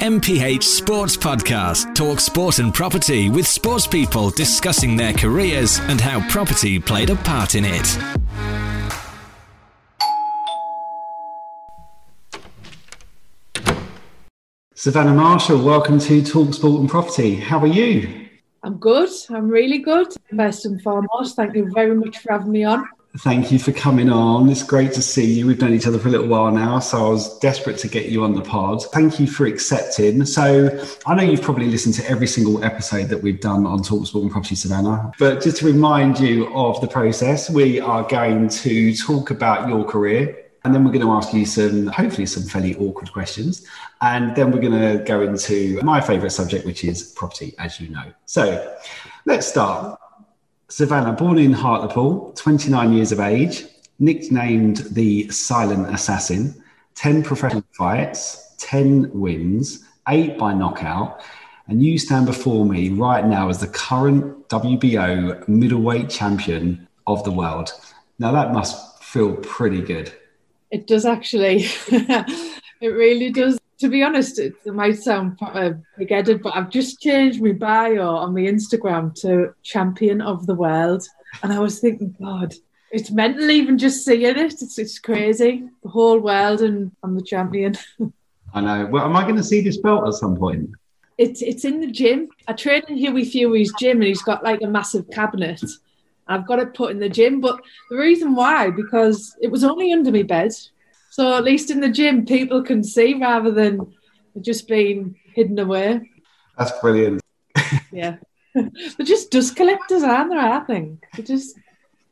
MPH Sports Podcast. Talk sport and property with sports people discussing their careers and how property played a part in it. Savannah Marshall, welcome to Talk Sport and Property. How are you? I'm good. I'm really good. First and foremost, thank you very much for having me on. Thank you for coming on. It's great to see you. We've known each other for a little while now, so I was desperate to get you on the pod. Thank you for accepting. So, I know you've probably listened to every single episode that we've done on Talksport and Property Savannah, but just to remind you of the process, we are going to talk about your career. And then we're going to ask you some, hopefully, some fairly awkward questions. And then we're going to go into my favourite subject, which is property, as you know. So let's start. Savannah, born in Hartlepool, 29 years of age, nicknamed the Silent Assassin, 10 professional fights, 10 wins, eight by knockout. And you stand before me right now as the current WBO middleweight champion of the world. Now, that must feel pretty good. It does actually. it really does to be honest, it, might sound uh, big-headed, but I've just changed my bio on my Instagram to champion of the world, and I was thinking, God, it's mental even just seeing it. It's it's crazy, the whole world, and I'm the champion. I know. Well, am I going to see this belt at some point? It's it's in the gym. I train in Hughie Fury's gym, and he's got like a massive cabinet. I've got it put in the gym, but the reason why because it was only under my bed so at least in the gym, people can see rather than just being hidden away. That's brilliant. yeah, they're just dust collectors, aren't they? I think they're just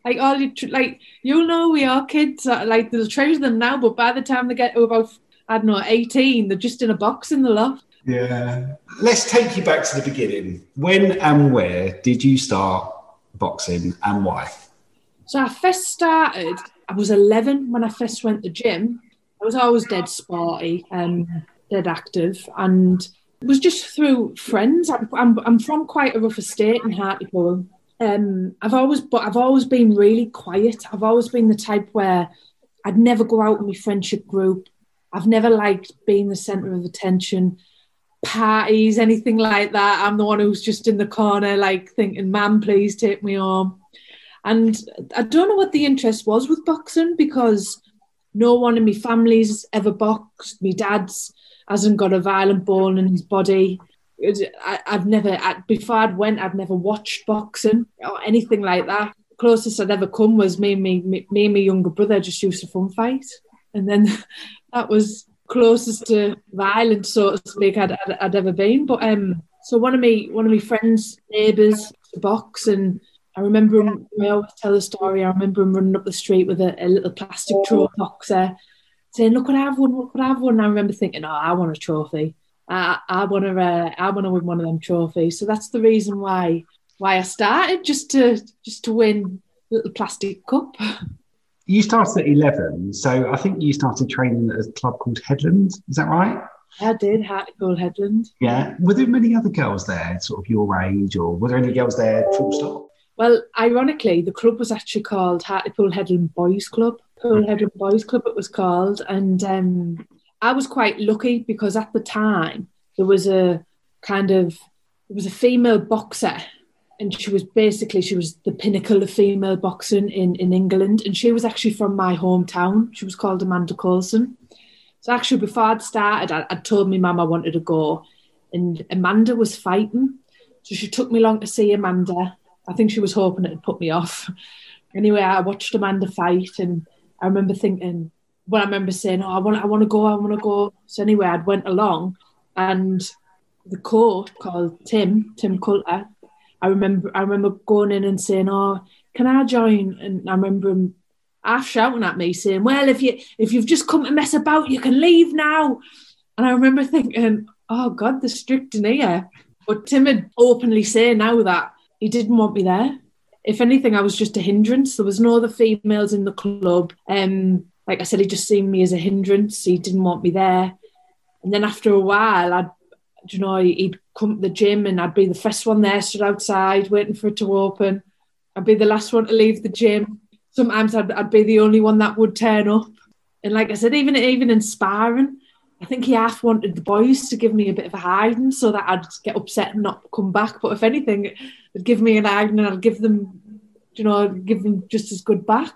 like all you like. You'll know we are kids. Uh, like they'll treasure them now, but by the time they get to about I don't know eighteen, they're just in a box in the loft. Yeah. Let's take you back to the beginning. When and where did you start boxing and why? So I first started I was 11 when I first went to the gym. I was always dead sporty and dead active, and it was just through friends. I'm, I'm, from quite a rough estate in Hartlepool. Um, I've always, but I've always been really quiet. I've always been the type where I'd never go out with my friendship group. I've never liked being the centre of attention, parties, anything like that. I'm the one who's just in the corner, like thinking, "Man, please take me home." And I don't know what the interest was with boxing because no one in my family's ever boxed. My dad's hasn't got a violent bone in his body. I, have never, before I'd went, I'd never watched boxing or anything like that. Closest I'd ever come was me and me, me, me and my younger brother just used to fun fight. And then that was closest to violence, so to speak, I'd, I'd, I'd ever been. But um, so one of me, one of my friends' neighbours box and I remember him, I always tell the story. I remember him running up the street with a, a little plastic trophy boxer, saying, "Look what I've won! Look what I've won!" And I remember thinking, "Oh, I want a trophy. I, I want to, uh, I want to win one of them trophies." So that's the reason why why I started, just to just to win a little plastic cup. You started at eleven, so I think you started training at a club called Headland. Is that right? I did, Hartlepool Headland. Yeah. Were there many other girls there, sort of your age, or were there any girls there full stop? Well, ironically, the club was actually called Hartlepool Headland Boys Club. Pool Headland Boys Club, it was called. And um, I was quite lucky because at the time there was a kind of there was a female boxer and she was basically she was the pinnacle of female boxing in in England and she was actually from my hometown she was called Amanda Coulson so actually before I'd started I, would told my mum I wanted to go and Amanda was fighting so she took me along to see Amanda I think she was hoping it'd put me off. Anyway, I watched Amanda fight, and I remember thinking, well, I remember saying, "Oh, I want, I want to go, I want to go." So anyway, I went along, and the coach called Tim, Tim Coulter. I remember, I remember going in and saying, "Oh, can I join?" And I remember him half shouting at me, saying, "Well, if you if you've just come to mess about, you can leave now." And I remember thinking, "Oh God, the strict in here." But Tim had openly say now that he didn't want me there. If anything, I was just a hindrance. There was no other females in the club. Um, like I said, he just seen me as a hindrance. He didn't want me there. And then after a while, I'd, you know, he'd come to the gym and I'd be the first one there, stood outside waiting for it to open. I'd be the last one to leave the gym. Sometimes I'd, I'd be the only one that would turn up. And like I said, even even in sparring, I think he half wanted the boys to give me a bit of a hiding so that I'd get upset and not come back. But if anything, it'd give me an hiding and I'd give them, you know, give them just as good back.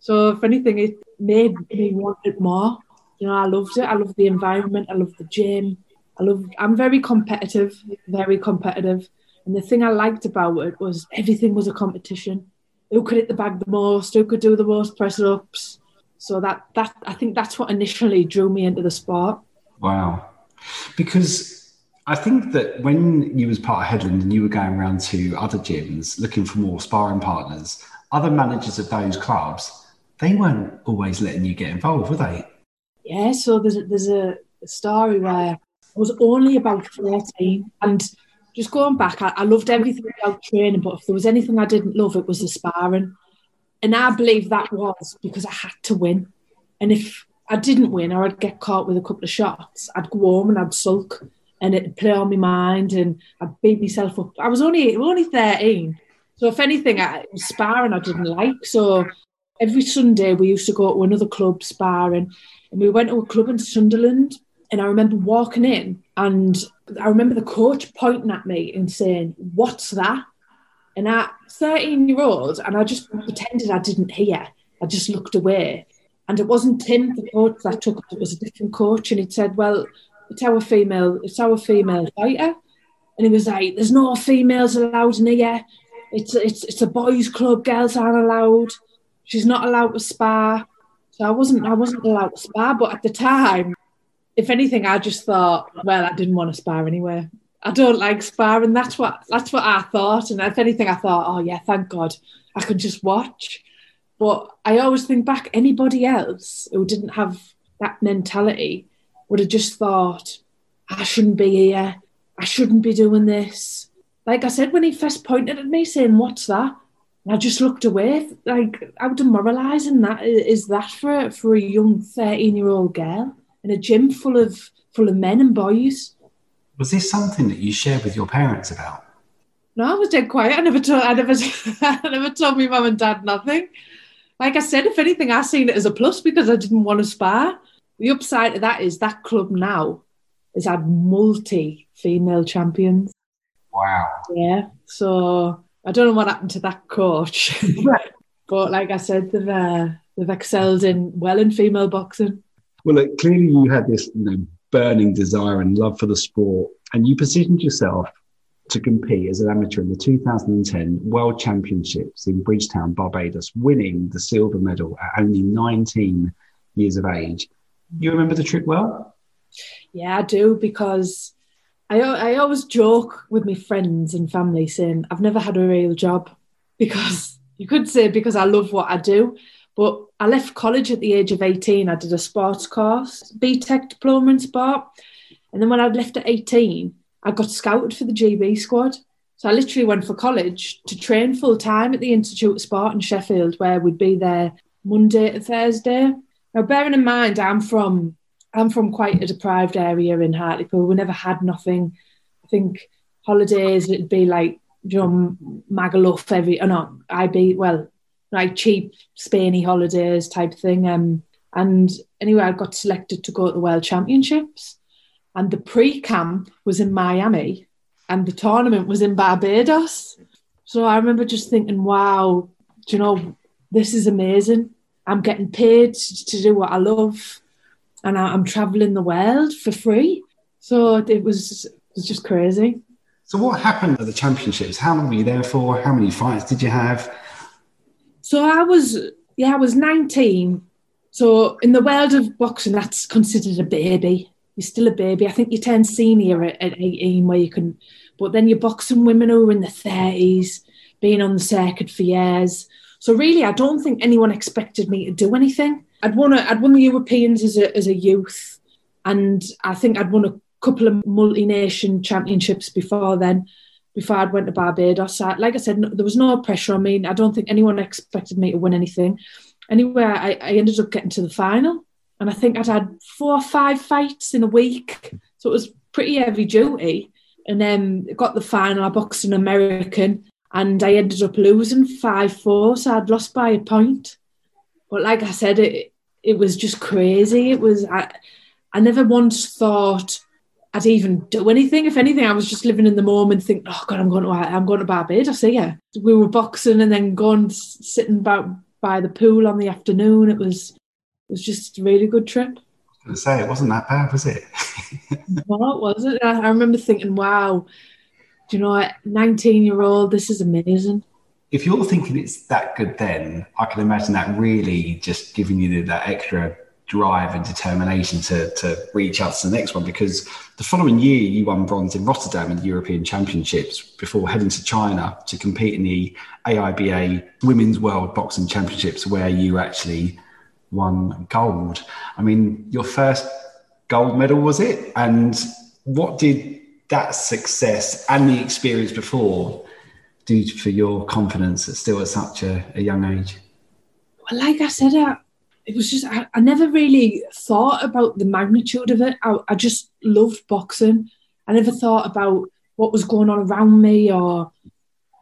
So if anything, it made me want it more. You know, I loved it. I loved the environment. I loved the gym. I love. I'm very competitive, very competitive. And the thing I liked about it was everything was a competition. Who could hit the bag the most? Who could do the most press ups? So that that I think that's what initially drew me into the sport. Wow, because I think that when you was part of Headland and you were going around to other gyms looking for more sparring partners, other managers of those clubs, they weren't always letting you get involved, were they? Yeah. So there's a, there's a story where I was only about 14 and just going back, I, I, loved everything about training, but if there was anything I didn't love, it was the sparring. And I believe that was because I had to win. And if I didn't win or I'd get caught with a couple of shots, I'd go home and I'd sulk and it'd play on my mind and I'd beat myself up. I was only only 13. So if anything, I was sparring I didn't like. So every Sunday we used to go to another club sparring. And we went to a club in Sunderland and I remember walking in and I remember the coach pointing at me and saying, What's that? And at 13 year old, and I just pretended I didn't hear. I just looked away. And it wasn't Tim, the coach that took it, it was a different coach. And he said, Well, it's our female, it's our female fighter. And he was like, There's no females allowed in here. It's it's it's a boys' club, girls aren't allowed. She's not allowed to spar. So I wasn't I wasn't allowed to spar, but at the time if anything, I just thought, well, I didn't want to spar anyway. I don't like sparring. That's what that's what I thought. And if anything, I thought, oh yeah, thank God, I can just watch. But I always think back, anybody else who didn't have that mentality would have just thought, I shouldn't be here. I shouldn't be doing this. Like I said, when he first pointed at me saying, What's that? And I just looked away. Like, how demoralising that is that for, for a young 13 year old girl? in a gym full of full of men and boys. Was this something that you shared with your parents about? No, I was dead quiet. I never told. I never. I never told my mum and dad nothing. Like I said, if anything, I seen it as a plus because I didn't want to spar. The upside of that is that club now has had multi female champions. Wow. Yeah. So I don't know what happened to that coach, but like I said, they've uh, they've excelled in well in female boxing. Well, look, clearly you had this you know, burning desire and love for the sport, and you positioned yourself to compete as an amateur in the 2010 World Championships in Bridgetown, Barbados, winning the silver medal at only 19 years of age. You remember the trip well? Yeah, I do because I, I always joke with my friends and family saying I've never had a real job because you could say because I love what I do, but I left college at the age of 18. I did a sports course, BTEC diploma in sport. And then when I left at 18, I got scouted for the GB squad. So I literally went for college to train full time at the Institute of Sport in Sheffield, where we'd be there Monday to Thursday. Now, bearing in mind, I'm from I'm from quite a deprived area in Hartlepool. We never had nothing. I think holidays it'd be like you know Magaluf every. Oh, or not, I'd be well like cheap Spainy holidays type thing. Um, and anyway, I got selected to go to the World Championships, and the pre-camp was in Miami, and the tournament was in Barbados. So I remember just thinking, "Wow, do you know, this is amazing. I'm getting paid to do what I love, and I'm traveling the world for free." So it was, it was just crazy. So what happened at the championships? How long were you there for? How many fights did you have? So I was, yeah, I was 19. So in the world of boxing, that's considered a baby. You're still a baby. I think you turn senior at, at 18 where you can, but then you're boxing women who are in the 30s, being on the circuit for years. So really, I don't think anyone expected me to do anything. I'd won, a, I'd won the Europeans as a, as a youth, and I think I'd won a couple of multi-nation championships before then before I went to Barbados. I, like I said, no, there was no pressure on me. I don't think anyone expected me to win anything. Anyway, I, I ended up getting to the final, and I think I'd had four or five fights in a week, so it was pretty heavy duty. And then got the final. I boxed an American, and I ended up losing five four, so I'd lost by a point. But like I said, it it was just crazy. It was I, I never once thought I'd even do anything. If anything, I was just living in the moment, thinking, "Oh God, I'm going to I'm going to Barbados." Yeah, we were boxing and then going sitting about by the pool on the afternoon. It was it was just a really good trip. I was say it wasn't that bad, was it? no, it wasn't. I, I remember thinking, "Wow, do you know, what? 19 year old, this is amazing." If you're thinking it's that good, then I can imagine that really just giving you that extra drive and determination to, to reach out to the next one because the following year you won bronze in Rotterdam in the European Championships before heading to China to compete in the AIBA Women's World Boxing Championships where you actually won gold. I mean, your first gold medal was it? And what did that success and the experience before do for your confidence still at such a, a young age? Well, like I said, I, it was just I, I, never really thought about the magnitude of it. I, I just loved boxing. I never thought about what was going on around me or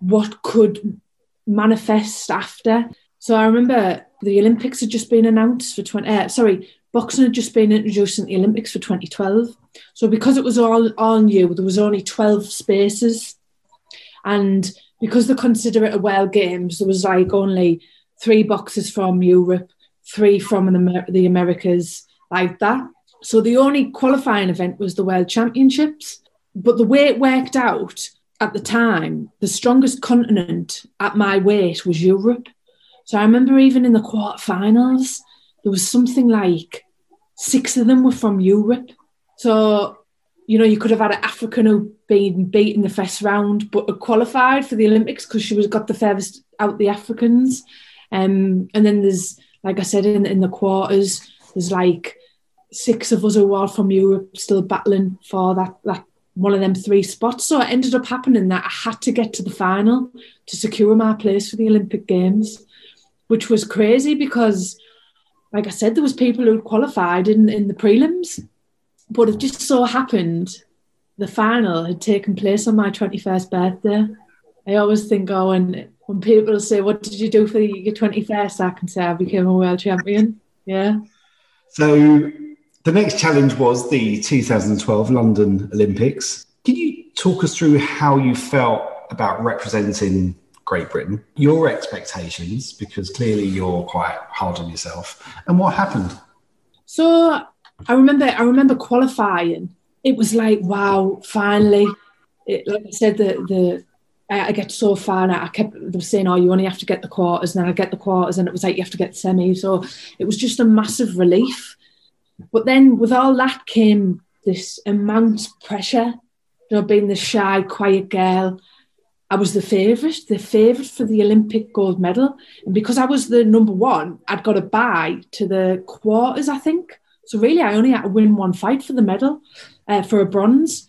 what could manifest after. So I remember the Olympics had just been announced for 20, uh, sorry, boxing had just been introduced in the Olympics for 2012. So because it was all, all new, there was only 12 spaces. And because they consider it a World Games, there was like only three boxes from Europe three from the, the Americas like that. So the only qualifying event was the World Championships. But the way it worked out at the time, the strongest continent at my weight was Europe. So I remember even in the quarterfinals, there was something like six of them were from Europe. So, you know, you could have had an African who been beat in the first round, but qualified for the Olympics because she was got the furthest out the Africans. Um, and then there's like I said, in, in the quarters, there's like six of us who are from Europe still battling for that, that one of them three spots. So it ended up happening that I had to get to the final to secure my place for the Olympic Games, which was crazy because, like I said, there was people who qualified in, in the prelims, but it just so happened the final had taken place on my 21st birthday. I always think, oh, and when people say, "What did you do for your twenty first? I can say I became a world champion. Yeah. So the next challenge was the 2012 London Olympics. Can you talk us through how you felt about representing Great Britain, your expectations, because clearly you're quite hard on yourself, and what happened? So I remember, I remember qualifying. It was like, wow, finally. It, like I said, the the I, get so far and I kept saying, oh, you only have to get the quarters, and then I get the quarters, and it was like you have to get semi. So it was just a massive relief. But then with all that came this immense pressure, you know, being the shy, quiet girl. I was the favourite, the favourite for the Olympic gold medal. And because I was the number one, I'd got a bye to the quarters, I think. So really, I only had to win one fight for the medal, uh, for a bronze.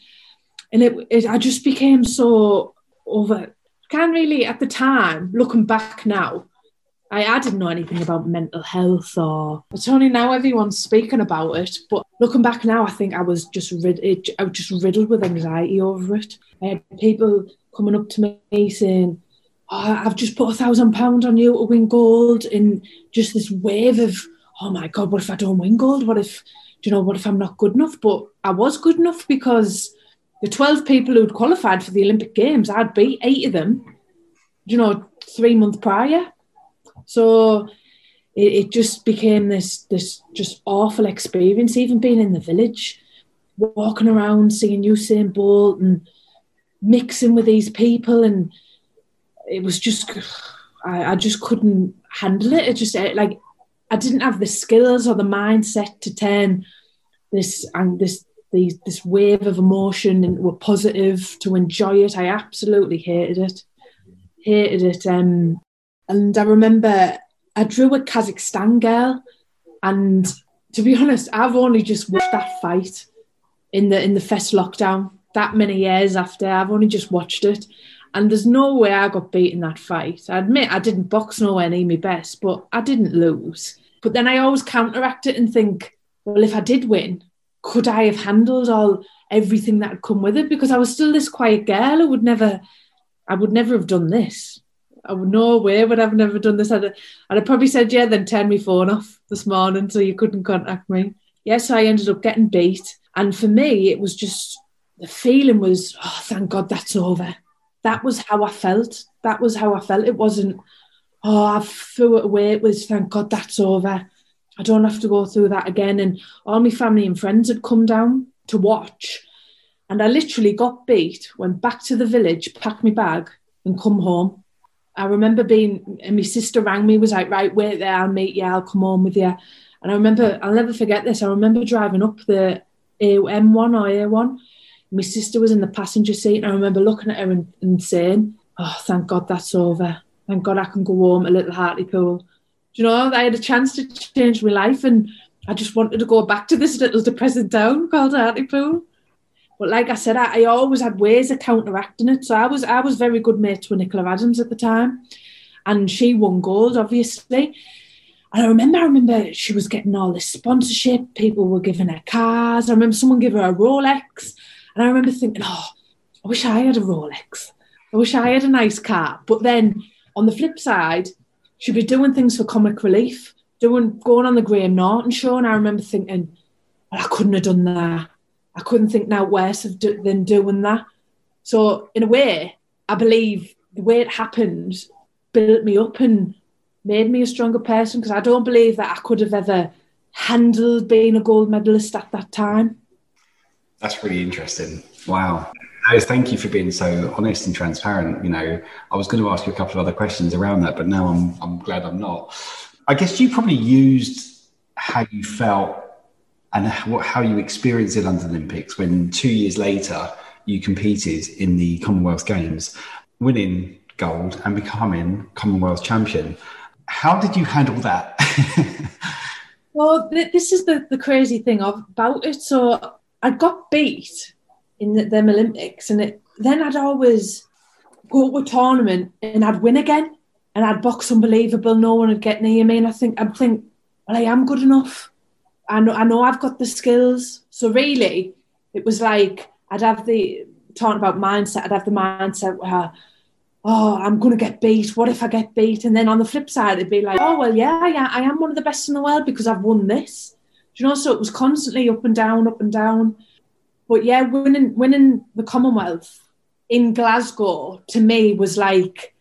And it, it, I just became so over. Can really at the time looking back now I, I didn't know anything about mental health or it's only now everyone's speaking about it but looking back now I think I was just rid- I was just riddled with anxiety over it. I had people coming up to me saying oh, I've just put a thousand pounds on you to win gold in just this wave of oh my god what if I don't win gold? What if do you know what if I'm not good enough? But I was good enough because the 12 people who'd qualified for the Olympic Games, I'd beat eight of them, you know, three months prior. So it, it just became this this just awful experience, even being in the village, walking around, seeing Usain Bolt and mixing with these people. And it was just, I, I just couldn't handle it. It just like, I didn't have the skills or the mindset to turn this and this these, this wave of emotion and were positive to enjoy it. I absolutely hated it, hated it. Um, and I remember I drew a Kazakhstan girl, and to be honest, I've only just watched that fight in the in the first lockdown. That many years after, I've only just watched it, and there's no way I got beat in that fight. I admit I didn't box nowhere near my best, but I didn't lose. But then I always counteract it and think, well, if I did win, could I have handled all everything that had come with it? Because I was still this quiet girl. I would never, I would never have done this. I would no way would I've never done this. I'd, I'd have probably said, yeah, then turn my phone off this morning so you couldn't contact me. yes, I ended up getting beat. And for me, it was just the feeling was, oh, thank God that's over. That was how I felt. That was how I felt. It wasn't, oh, I threw it away. It was, thank God that's over. I don't have to go through that again. And all my family and friends had come down to watch. And I literally got beat, went back to the village, packed my bag, and come home. I remember being, and my sister rang me, was like, right, wait there, I'll meet you, I'll come home with you. And I remember, I'll never forget this. I remember driving up the M1 or A1. My sister was in the passenger seat, and I remember looking at her and, and saying, oh, thank God that's over. Thank God I can go home a little Hartlepool you know, I had a chance to change my life and I just wanted to go back to this little depressing town called Hartlepool. But like I said, I, I, always had ways of counteracting it. So I was I was very good mates with Nicola Adams at the time. And she won gold, obviously. And I remember, I remember she was getting all this sponsorship. People were giving her cars. I remember someone gave her a Rolex. And I remember thinking, oh, I wish I had a Rolex. I wish I had a nice car. But then on the flip side, she'd be doing things for comic relief, doing going on the Graham Norton show, and I remember thinking, well, I couldn't have done that. I couldn't think now worse of do, than doing that. So in a way, I believe the way it happened built me up and made me a stronger person because I don't believe that I could have ever handled being a gold medalist at that time. That's really interesting. Wow. No, thank you for being so honest and transparent. You know, I was going to ask you a couple of other questions around that, but now I'm I'm glad I'm not. I guess you probably used how you felt and how you experienced the Olympics when two years later you competed in the Commonwealth Games, winning gold and becoming Commonwealth champion. How did you handle that? well, this is the, the crazy thing about it. So I got beat in the, them Olympics, and it, then I'd always go to a tournament and I'd win again, and I'd box unbelievable. No one would get near me, and I think I'd think, well, I am good enough. I know, I know, I've got the skills. So really, it was like I'd have the talking about mindset. I'd have the mindset where, oh, I'm going to get beat. What if I get beat? And then on the flip side, it'd be like, oh well, yeah, yeah, I am one of the best in the world because I've won this. Do you know? So it was constantly up and down, up and down. But yeah, winning winning the Commonwealth in Glasgow to me was like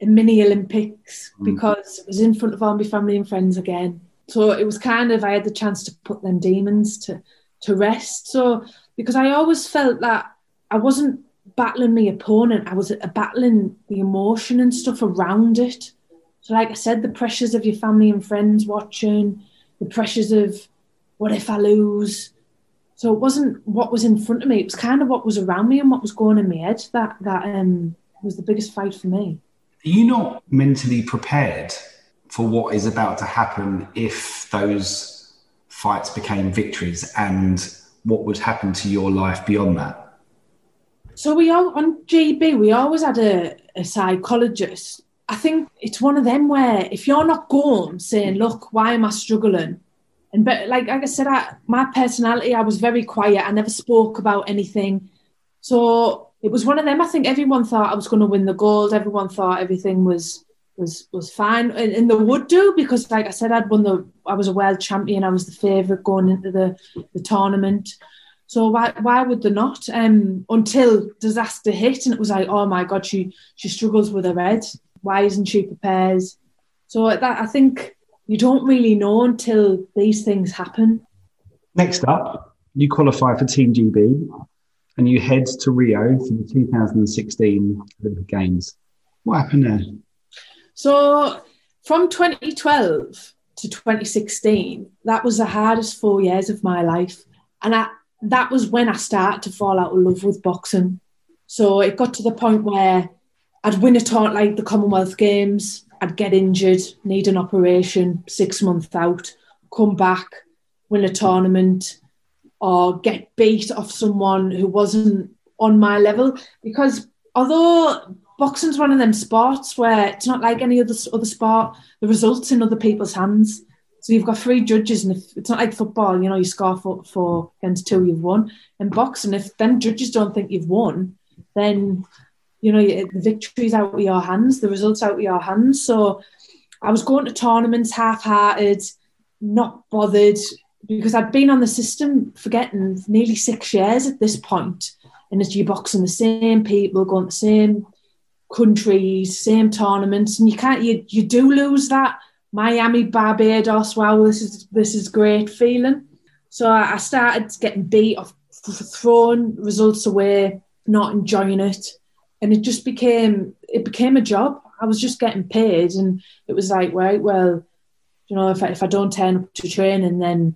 a mini Olympics mm. because it was in front of all my family and friends again. So it was kind of I had the chance to put them demons to to rest. So because I always felt that I wasn't battling my opponent, I was battling the emotion and stuff around it. So like I said, the pressures of your family and friends watching, the pressures of what if I lose? So it wasn't what was in front of me; it was kind of what was around me and what was going in my head that that um, was the biggest fight for me. Are you not mentally prepared for what is about to happen if those fights became victories, and what would happen to your life beyond that? So we all on GB, we always had a, a psychologist. I think it's one of them where if you're not going saying, "Look, why am I struggling?" And but like, like I said, I, my personality, I was very quiet. I never spoke about anything. So it was one of them. I think everyone thought I was going to win the gold. Everyone thought everything was was was fine, and, and they would do because, like I said, I'd won the. I was a world champion. I was the favourite going into the the tournament. So why why would they not? Um, until disaster hit, and it was like, oh my god, she she struggles with her head. Why isn't she prepared? So that I think you don't really know until these things happen. Next up, you qualify for Team GB and you head to Rio for the 2016 Olympic Games. What happened there? So, from 2012 to 2016, that was the hardest four years of my life. And I, that was when I started to fall out of love with boxing. So, it got to the point where I'd win a tournament like the Commonwealth Games, I'd get injured, need an operation, six months out, come back, win a tournament, or get beat off someone who wasn't on my level. Because although boxing's one of them sports where it's not like any other other sport, the results in other people's hands. So you've got three judges, and if it's not like football, you know, you score four, four against two, you've won. In boxing, if them judges don't think you've won, then you know, the victory's out of your hands, the results out of your hands. So I was going to tournaments half-hearted, not bothered, because I'd been on the system for getting nearly six years at this point. and it's you boxing the same people, going to the same countries, same tournaments, and you can't you you do lose that Miami, Barbados. Wow, this is this is great feeling. So I started getting beat off, throwing results away, not enjoying it, and it just became it became a job. I was just getting paid, and it was like, right, well, you know, if I, if I don't turn up to training, then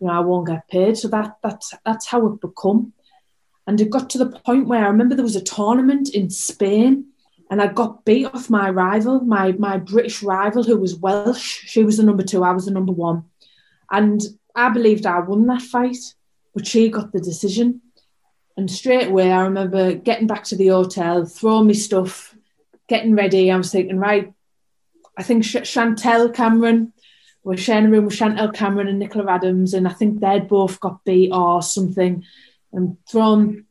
you know I won't get paid. So that that's that's how it become. And it got to the point where I remember there was a tournament in Spain and I got beat off my rival, my my British rival, who was Welsh. She was the number two, I was the number one, and I believed I won that fight, but she got the decision. And straight away, I remember getting back to the hotel, throwing my stuff, getting ready. I was thinking, right, I think Ch- Chantelle Cameron, we're sharing a room with Chantelle Cameron and Nicola Adams, and I think they'd both got beat or something, and thrown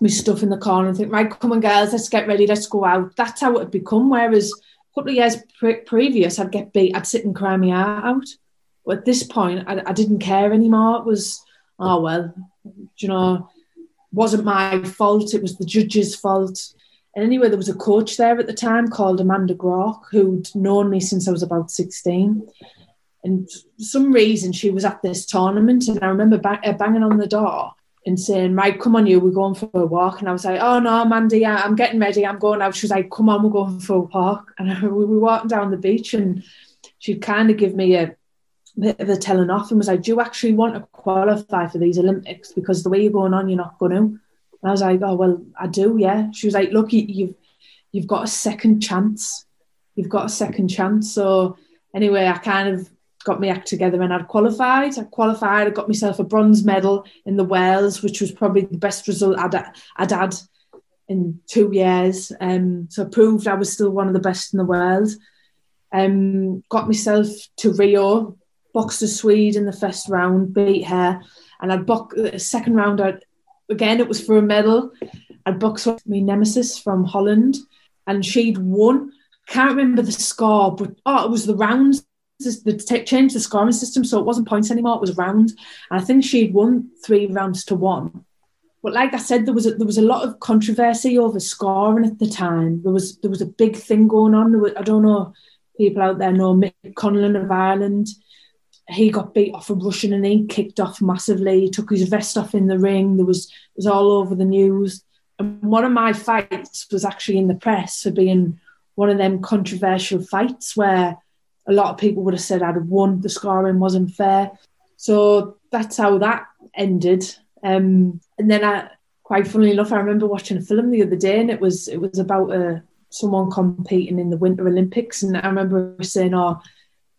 my stuff in the corner and think, right, come on, girls, let's get ready, let's go out. That's how it had become. Whereas a couple of years pre- previous, I'd get beat, I'd sit and cry my heart out. But at this point, I, I didn't care anymore. It was, oh, well, you know, wasn't my fault. It was the judge's fault. And anyway, there was a coach there at the time called Amanda Grock, who'd known me since I was about 16. And some reason, she was at this tournament, and I remember uh, banging on the door and saying, Right, come on, you, we're going for a walk. And I was like, Oh, no, Mandy, I'm getting ready, I'm going out. She was like, Come on, we're going for a walk. And we were walking down the beach, and she'd kind of give me a bit of a telling off and was like, Do you actually want to qualify for these Olympics? Because the way you're going on, you're not going to. And I was like, Oh, well, I do, yeah. She was like, Look, you've, you've got a second chance. You've got a second chance. So, anyway, I kind of got my act together and I'd qualified. I qualified, I got myself a bronze medal in the Worlds, which was probably the best result I'd, I'd had in two years. Um, so I proved I was still one of the best in the world. Um, got myself to Rio, boxed a Swede in the first round, beat her, and I'd box the second round. I'd, again, it was for a medal. I'd boxed my nemesis from Holland, and she'd won. Can't remember the score, but oh, it was the rounds they changed the scoring system, so it wasn't points anymore; it was rounds. And I think she'd won three rounds to one. But like I said, there was a, there was a lot of controversy over scoring at the time. There was there was a big thing going on. Was, I don't know people out there know Mick Conlan of Ireland. He got beat off a Russian and he kicked off massively. He took his vest off in the ring. There was it was all over the news. And one of my fights was actually in the press for being one of them controversial fights where a lot of people would have said I'd have won. The scoring wasn't fair. So that's how that ended. Um, and then I, quite funnily enough, I remember watching a film the other day, and it was it was about uh, someone competing in the Winter Olympics, and I remember saying, "Oh,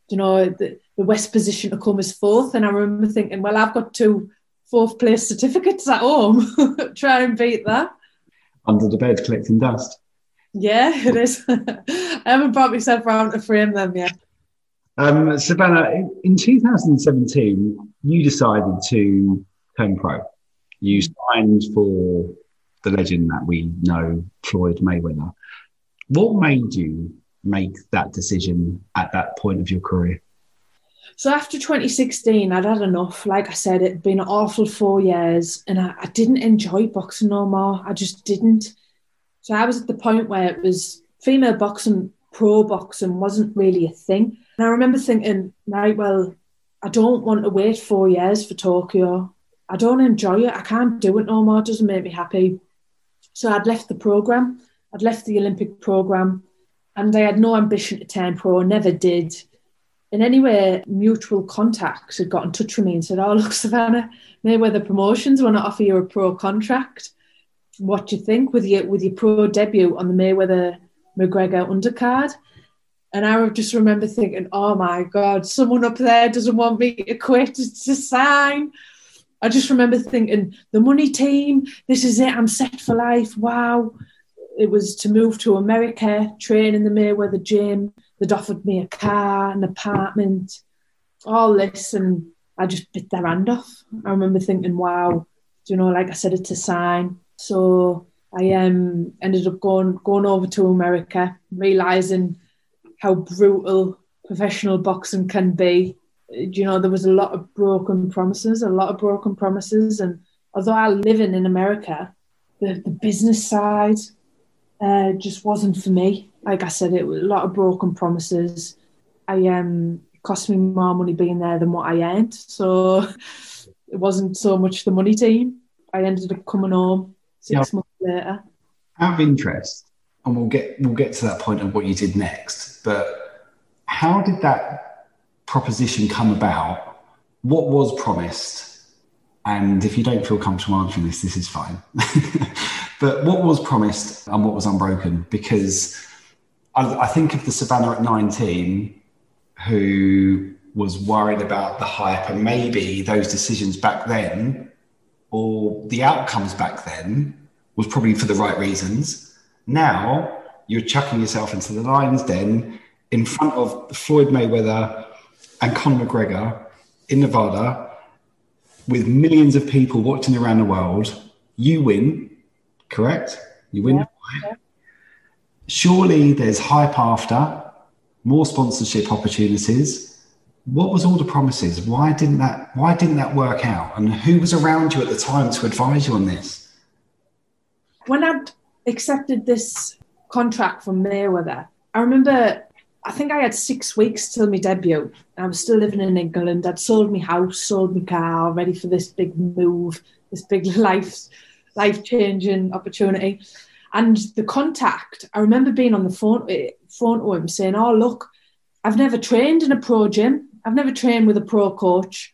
you know, the, the West position to come as fourth. and I remember thinking, "Well, I've got two fourth place certificates at home. Try and beat that." Under the bed, collecting dust. Yeah, it is. I haven't brought myself around to frame them yet. Um, Savannah, in 2017, you decided to turn pro. You signed for the legend that we know, Floyd Mayweather. What made you make that decision at that point of your career? So after 2016, I'd had enough. Like I said, it'd been an awful four years, and I, I didn't enjoy boxing no more. I just didn't. So I was at the point where it was female boxing, pro boxing wasn't really a thing. And I remember thinking, right, well, I don't want to wait four years for Tokyo. I don't enjoy it. I can't do it no more. It doesn't make me happy. So I'd left the program. I'd left the Olympic program, and I had no ambition to turn pro. Never did. And way, mutual contacts had got in touch with me and said, "Oh, look, Savannah, Mayweather Promotions want to offer you a pro contract. What do you think with your with your pro debut on the Mayweather McGregor undercard?" And I just remember thinking, oh my God, someone up there doesn't want me to quit to sign. I just remember thinking, the money team, this is it, I'm set for life. Wow. It was to move to America, train in the Mayweather gym. They'd offered me a car, an apartment, all this. And I just bit their hand off. I remember thinking, wow, you know, like I said, it's a sign. So I um, ended up going going over to America, realizing how brutal professional boxing can be. you know, there was a lot of broken promises, a lot of broken promises. And although I live in in America, the, the business side uh, just wasn't for me. Like I said, it was a lot of broken promises. I um, it cost me more money being there than what I earned. So it wasn't so much the money team. I ended up coming home six months later. Out of interest, and we'll get we'll get to that point of what you did next. But how did that proposition come about? What was promised? And if you don't feel comfortable answering this, this is fine. but what was promised and what was unbroken? Because I, I think of the Savannah at 19 who was worried about the hype and maybe those decisions back then or the outcomes back then was probably for the right reasons. Now you're chucking yourself into the lion's den in front of Floyd Mayweather and Conor McGregor in Nevada with millions of people watching around the world. You win, correct? You win. Yeah. Surely there's hype after, more sponsorship opportunities what was all the promises? Why didn't that why didn't that work out? And who was around you at the time to advise you on this? When I'd accepted this contract from Mayweather, I remember I think I had six weeks till my debut. I was still living in England. I'd sold my house, sold my car, ready for this big move, this big life life changing opportunity. And the contact, I remember being on the phone phone to him saying, "Oh look, I've never trained in a pro gym. I've never trained with a pro coach.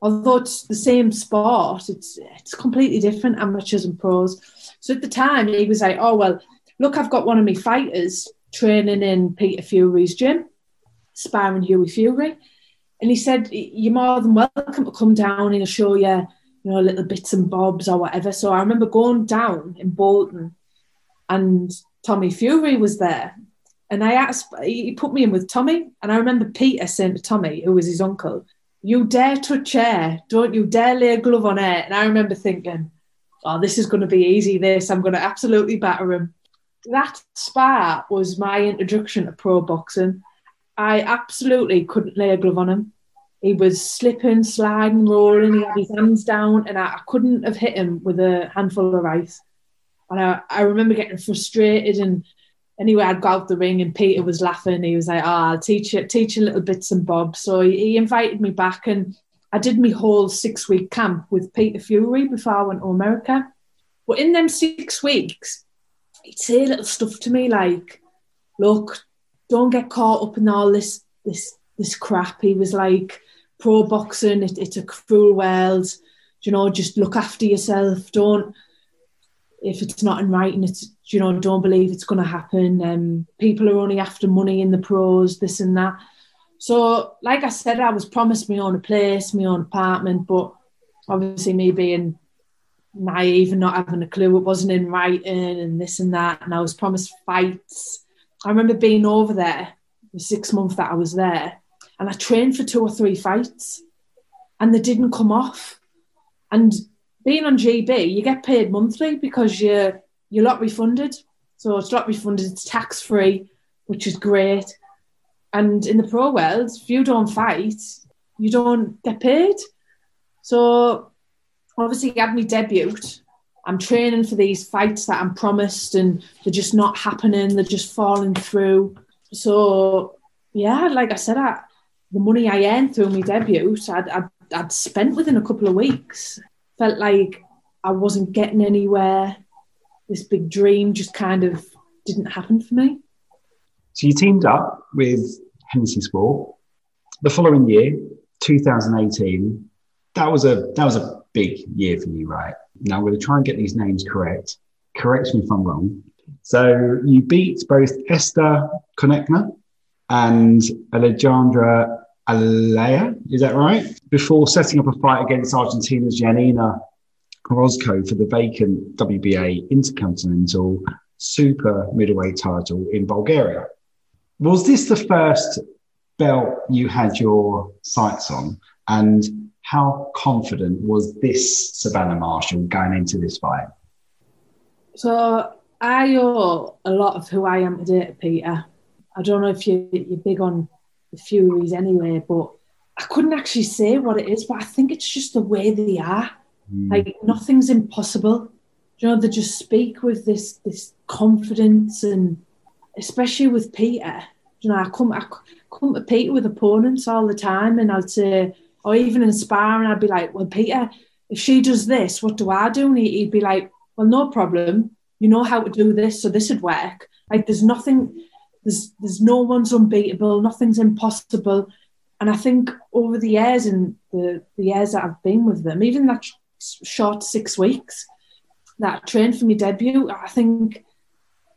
Although it's the same sport, it's it's completely different, amateurs and pros. So at the time, he was like, "Oh well, look, I've got one of my fighters training in Peter Fury's gym, sparring Hughie Fury." And he said, "You're more than welcome to come down and show you, you know, little bits and bobs or whatever." So I remember going down in Bolton, and Tommy Fury was there, and I asked, he put me in with Tommy. And I remember Peter saying to Tommy, who was his uncle, You dare touch air, don't you dare lay a glove on air. And I remember thinking, Oh, this is going to be easy, this. I'm going to absolutely batter him. That spar was my introduction to pro boxing. I absolutely couldn't lay a glove on him. He was slipping, sliding, rolling. He had his hands down, and I, couldn't have hit him with a handful of rice. And I, I remember getting frustrated and anyway, I'd go out the ring and Peter was laughing. He was like, oh, I'll teach you, teach you little bits and bobs. So he, he invited me back and I did my whole six week camp with Peter Fury before I went to America. But in them six weeks, he'd say little stuff to me like, look, don't get caught up in all this, this, this crap. He was like, pro boxing, it, it's a cruel world. You know, just look after yourself. Don't, if it's not in writing, it's you know don't believe it's going to happen. Um, people are only after money in the pros, this and that. So, like I said, I was promised my own place, my own apartment, but obviously me being naive and not having a clue, it wasn't in writing and this and that. And I was promised fights. I remember being over there the six months that I was there, and I trained for two or three fights, and they didn't come off. And being on GB, you get paid monthly because you're you're lottery funded. So it's lottery funded. It's tax free, which is great. And in the pro world, if you don't fight, you don't get paid. So obviously, I had me debut. I'm training for these fights that I'm promised, and they're just not happening. They're just falling through. So yeah, like I said, I, the money I earned through my debut, I'd, I'd, I'd spent within a couple of weeks felt like I wasn't getting anywhere. This big dream just kind of didn't happen for me. So you teamed up with Hennessy Sport. The following year, 2018, that was a that was a big year for you, right? Now I'm going to try and get these names correct. Correct me if I'm wrong. So you beat both Esther Konechna and Alejandra Alea, is that right? Before setting up a fight against Argentina's Janina Orozco for the vacant WBA Intercontinental Super Middleweight title in Bulgaria. Was this the first belt you had your sights on? And how confident was this Savannah Marshall going into this fight? So I owe a lot of who I am today to Peter. I don't know if you, you're big on Furies anyway, but I couldn't actually say what it is, but I think it's just the way they are. Mm. Like nothing's impossible. You know, they just speak with this this confidence, and especially with Peter. You know, I come I come to Peter with opponents all the time, and I'd say, or even in sparring, I'd be like, "Well, Peter, if she does this, what do I do?" And he'd be like, "Well, no problem. You know how to do this, so this would work." Like, there's nothing. There's there's no one's unbeatable. Nothing's impossible. And I think over the years and the, the years that I've been with them, even that short six weeks that I trained for my debut, I think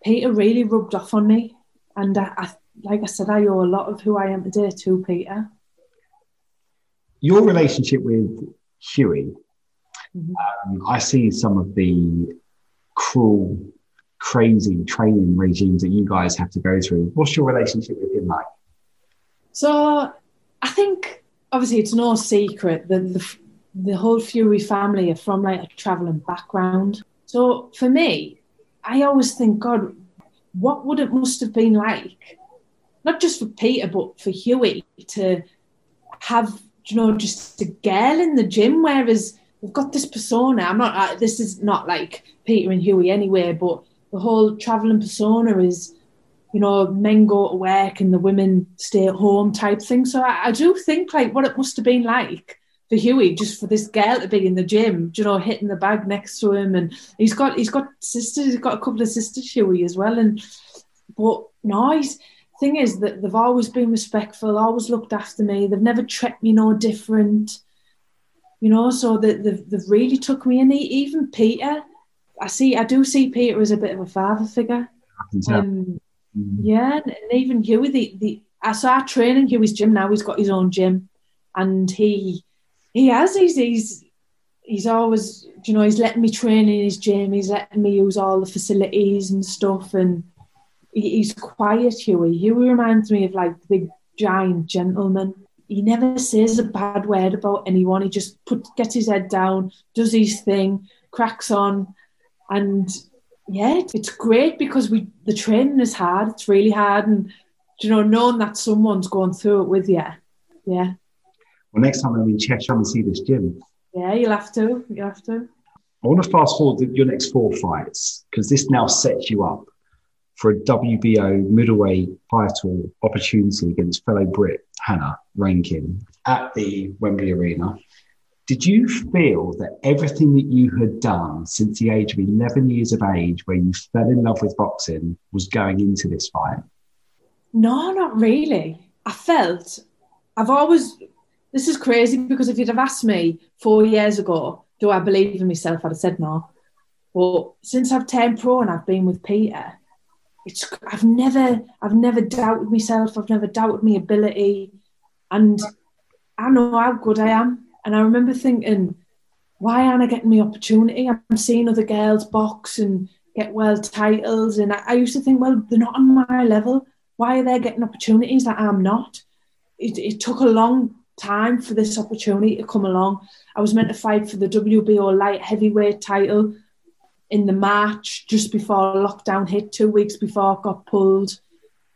Peter really rubbed off on me. And I, I, like I said, I owe a lot of who I am today to Peter. Your relationship with Hughie, mm-hmm. um, I see some of the cruel, crazy training regimes that you guys have to go through. What's your relationship with him like? So I think obviously it's no secret that the, the whole Fury family are from like a traveling background. So for me, I always think, God, what would it must have been like, not just for Peter, but for Hughie to have, you know, just a girl in the gym, whereas we've got this persona. I'm not, uh, this is not like Peter and Hughie anyway, but the whole traveling persona is you know, men go to work and the women stay at home type thing. So I, I do think like what it must have been like for Hughie, just for this girl to be in the gym, you know, hitting the bag next to him, and he's got he's got sisters, he's got a couple of sisters, Hughie as well, and but nice thing is that they've always been respectful, always looked after me. They've never treated me no different, you know. So they, they've they've really took me in. Even Peter, I see, I do see Peter as a bit of a father figure. Um, Mm. Yeah, and even Hughie, the, the I saw training Hughie's gym now. He's got his own gym, and he he has he's he's he's always you know he's letting me train in his gym. He's letting me use all the facilities and stuff, and he, he's quiet. Hughie. Hughie reminds me of like the big giant gentleman. He never says a bad word about anyone. He just put gets his head down, does his thing, cracks on, and yeah, it's great because we the training is hard. It's really hard, and you know, knowing that someone's going through it with you, yeah. Well, next time I'm in Cheshire, I'm see this gym. Yeah, you'll have to. You'll have to. I want to fast forward your next four fights because this now sets you up for a WBO middleweight title opportunity against fellow Brit Hannah Rankin at the Wembley Arena. Did you feel that everything that you had done since the age of 11 years of age, where you fell in love with boxing, was going into this fight? No, not really. I felt I've always, this is crazy because if you'd have asked me four years ago, do I believe in myself? I'd have said no. But since I've turned pro and I've been with Peter, it's I've never I've never doubted myself. I've never doubted my ability, and I know how good I am. And I remember thinking, why aren't I getting the opportunity? I'm seeing other girls box and get world titles. And I, I used to think, well, they're not on my level. Why are they getting opportunities that I'm not? It, it took a long time for this opportunity to come along. I was meant to fight for the WBO light heavyweight title in the March just before lockdown hit, two weeks before it got pulled.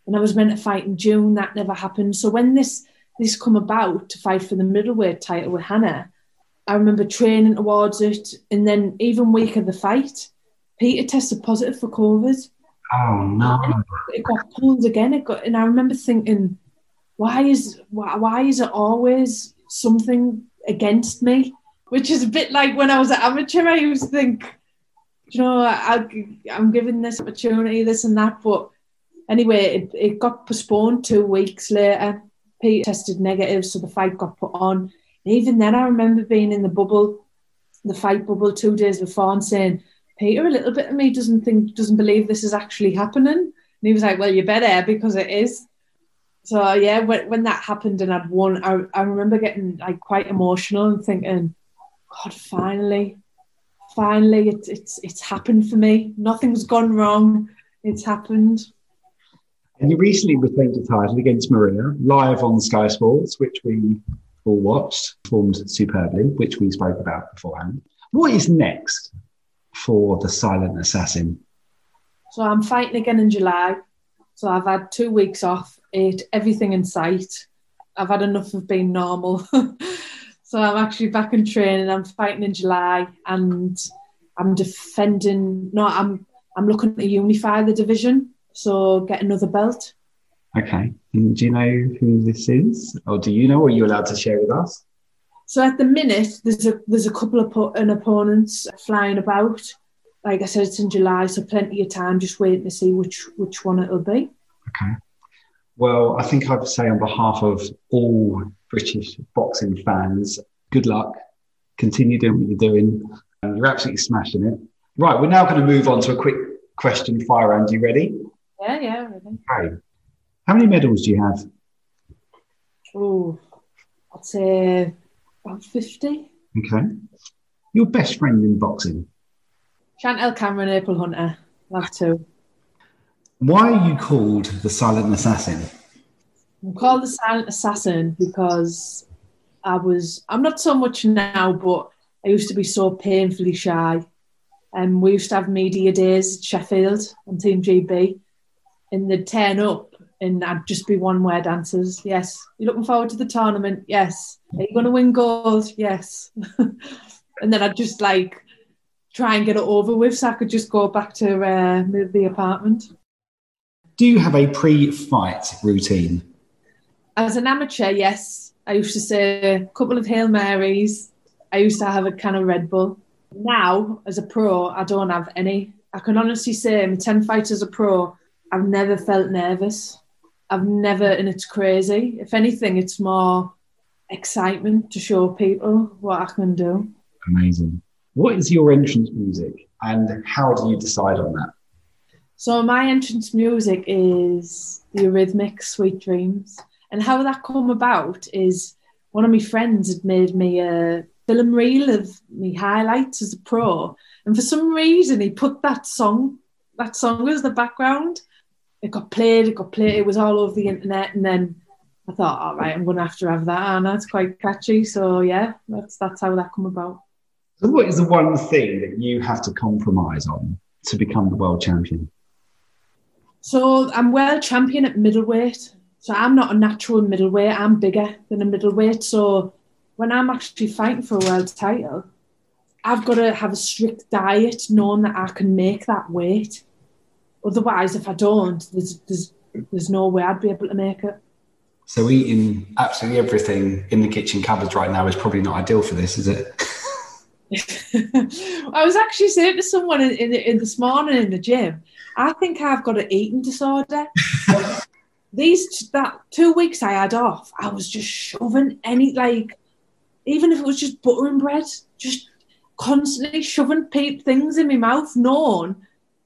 And I was meant to fight in June. That never happened. So when this this come about to fight for the middleweight title with Hannah, I remember training towards it, and then even week of the fight, Peter tested positive for COVID. Oh no! It got pulled again. It got, and I remember thinking, why is why, why is it always something against me? Which is a bit like when I was an amateur. I used to think, you know, I, I'm given this opportunity, this and that. But anyway, it, it got postponed two weeks later. Pete tested negative, so the fight got put on. even then, I remember being in the bubble, the fight bubble, two days before, and saying, "Peter, a little bit of me doesn't think, doesn't believe this is actually happening." And he was like, "Well, you better because it is." So yeah, when, when that happened and I'd won, I, I remember getting like quite emotional and thinking, "God, finally, finally, it's it's it's happened for me. Nothing's gone wrong. It's happened." And you recently retained the title against Maria live on Sky Sports, which we all watched, performed superbly, which we spoke about beforehand. What is next for the Silent Assassin? So I'm fighting again in July. So I've had two weeks off, ate everything in sight. I've had enough of being normal. so I'm actually back in training. I'm fighting in July, and I'm defending. No, I'm I'm looking to unify the division, so get another belt. Okay. And do you know who this is, or do you know? Or are you allowed to share with us? So at the minute, there's a there's a couple of po- an opponents flying about. Like I said, it's in July, so plenty of time. Just waiting to see which which one it'll be. Okay. Well, I think I'd say on behalf of all British boxing fans, good luck. Continue doing what you're doing. You're absolutely smashing it. Right, we're now going to move on to a quick question fire round. You ready? Yeah, yeah, ready. Okay. How many medals do you have? Oh, I'd say about fifty. Okay. Your best friend in boxing? Chantelle Cameron, April Hunter. Love two. Why are you called the silent assassin? I'm called the silent assassin because I was. I'm not so much now, but I used to be so painfully shy. And um, we used to have media days at Sheffield on Team GB, and they'd turn up, and I'd just be one word answers. Yes. You're looking forward to the tournament? Yes. Are you going to win gold? Yes. and then I'd just like try and get it over with, so I could just go back to uh, the apartment. Do you have a pre-fight routine? As an amateur, yes. I used to say a couple of Hail Marys. I used to have a can of Red Bull. Now, as a pro, I don't have any. I can honestly say, I'm 10 fights as a pro, I've never felt nervous. I've never, and it's crazy. If anything, it's more excitement to show people what I can do. Amazing. What is your entrance music and how do you decide on that? So my entrance music is the Eurythmics Sweet Dreams. And how that come about is one of my friends had made me a film reel of me highlights as a pro. And for some reason he put that song, that song as the background. It got played, it got played, it was all over the internet and then I thought, all right, I'm gonna have to have that and that's quite catchy. So yeah, that's that's how that come about. So what is the one thing that you have to compromise on to become the world champion? So I'm world champion at middleweight. So I'm not a natural middleweight. I'm bigger than a middleweight. So when I'm actually fighting for a world title, I've got to have a strict diet, knowing that I can make that weight. Otherwise, if I don't, there's there's there's no way I'd be able to make it. So eating absolutely everything in the kitchen cupboards right now is probably not ideal for this, is it? I was actually saying to someone in, in, in, this morning in the gym, I think I've got an eating disorder. These that two weeks I had off, I was just shoving any like, even if it was just butter and bread, just constantly shoving things in my mouth, knowing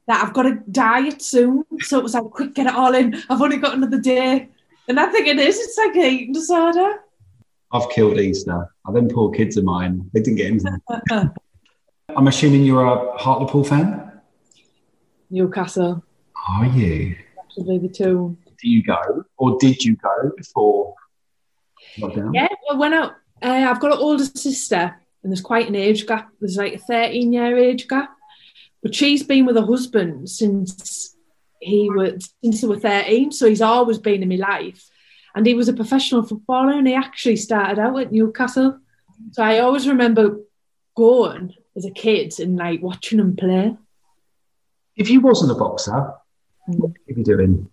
that I've got a diet soon. So it was like, quick, get it all in. I've only got another day, and I think it is. It's like an eating disorder. I've killed Easter. I them poor kids of mine. They didn't get anything. I'm assuming you're a Hartlepool fan. Newcastle. Are you? Actually, the two. Do you go, or did you go before lockdown? Yeah, well, when I, uh, I've got an older sister, and there's quite an age gap. There's like a 13 year age gap, but she's been with her husband since he was since they were 13, so he's always been in my life and he was a professional footballer and he actually started out at Newcastle. So I always remember going as a kid and like watching him play. If you wasn't a boxer, hmm. what would you be doing?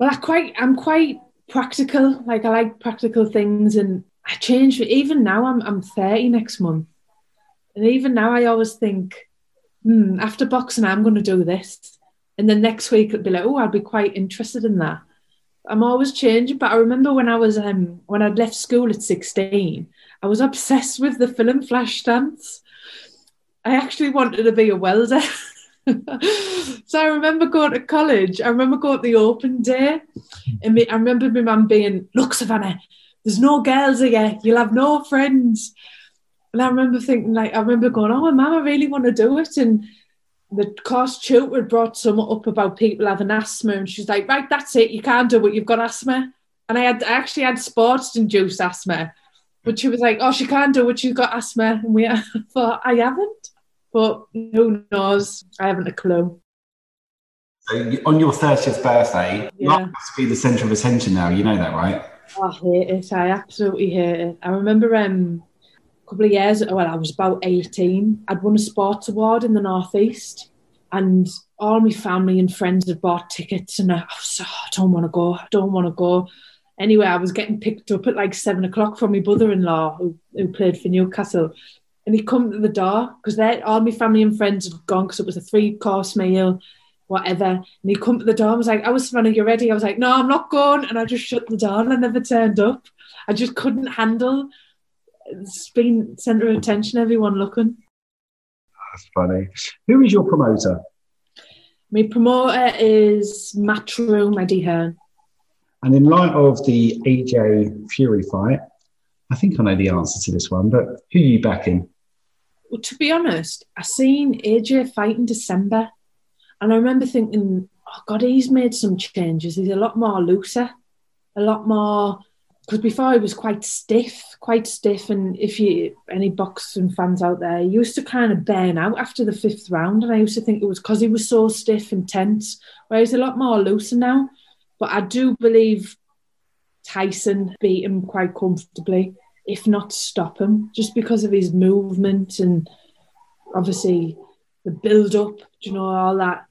Well, I quite, I'm quite practical. Like I like practical things, and I change. Even now, I'm I'm 30 next month, and even now, I always think, hmm, after boxing, I'm going to do this, and then next week it'll be like, oh, I'd be quite interested in that. I'm always changing. But I remember when I was um when I'd left school at 16, I was obsessed with the film Flashdance. I actually wanted to be a welder. so I remember going to college. I remember going to the open day, and me, I remember my mum being, "Look, Savannah, there's no girls here. You'll have no friends." And I remember thinking, like, I remember going, "Oh, my mum, I really want to do it." And the course tutor brought some up about people having asthma, and she's like, "Right, that's it. You can't do it. You've got asthma." And I had I actually had sports-induced asthma, but she was like, "Oh, she can't do it. She's got asthma." And we I thought, "I haven't," but who knows? I haven't a clue. So on your thirtieth birthday, yeah. have to be the centre of attention now. You know that, right? I hate it. I absolutely hate it. I remember um, couple of years, well, I was about 18. I'd won a sports award in the Northeast, and all my family and friends had bought tickets, and I was, oh, I don't want to go. I don't want to go. Anyway, I was getting picked up at like seven o'clock from my brother-in-law who, who played for Newcastle, and he come to the door because all my family and friends had gone because it was a three-course meal whatever. And he come to the door and was like, I was running, you ready? I was like, no, I'm not going. And I just shut the door and I never turned up. I just couldn't handle it's been centre of attention, everyone looking. That's funny. Who is your promoter? My promoter is Matchroom Eddie Hearn. And in light of the AJ Fury fight, I think I know the answer to this one, but who are you backing? Well, to be honest, I seen AJ fight in December and I remember thinking, oh God, he's made some changes. He's a lot more looser, a lot more. Because before he was quite stiff, quite stiff. And if you, any boxing fans out there, he used to kind of burn out after the fifth round. And I used to think it was because he was so stiff and tense, whereas a lot more looser now. But I do believe Tyson beat him quite comfortably, if not stop him, just because of his movement and obviously the build up, you know, all that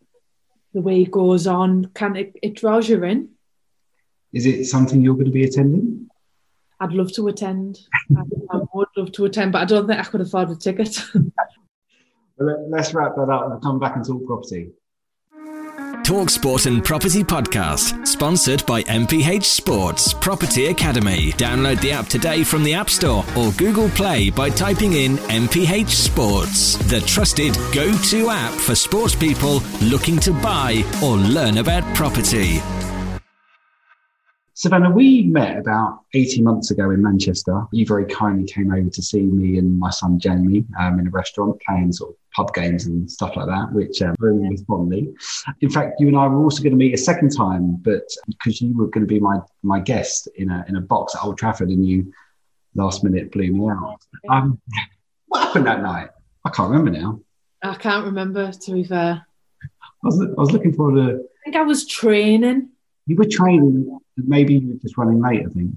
the way it goes on, can it, it draws you in. Is it something you're going to be attending? I'd love to attend. I would love to attend, but I don't think I could afford a ticket. well, let's wrap that up and come back and talk property. Talk Sport and Property Podcast, sponsored by MPH Sports Property Academy. Download the app today from the App Store or Google Play by typing in MPH Sports, the trusted go to app for sports people looking to buy or learn about property. Savannah, we met about 18 months ago in Manchester. You very kindly came over to see me and my son Jamie um, in a restaurant playing sort of pub games and stuff like that, which um, really was fondly. In fact, you and I were also going to meet a second time, but because you were going to be my my guest in a in a box at Old Trafford, and you last minute blew me out. Um, what happened that night? I can't remember now. I can't remember. To be fair, I was I was looking forward to. I think I was training. You were training maybe you were just running late, I think.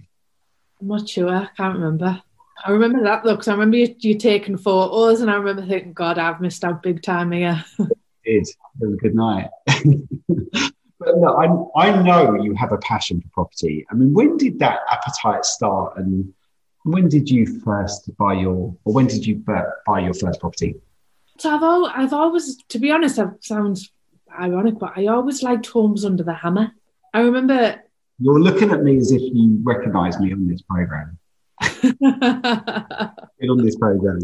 I'm not sure. I can't remember. I remember that though, because I remember you, you, taking photos, and I remember thinking, God, I've missed out big time here. it is. It was a good night. but no, I, I know you have a passion for property. I mean, when did that appetite start, and when did you first buy your, or when did you buy your first property? So I've, al- I've always, to be honest, that sounds ironic, but I always liked homes under the hammer. I remember you're looking at me as if you recognise me on this program. on this program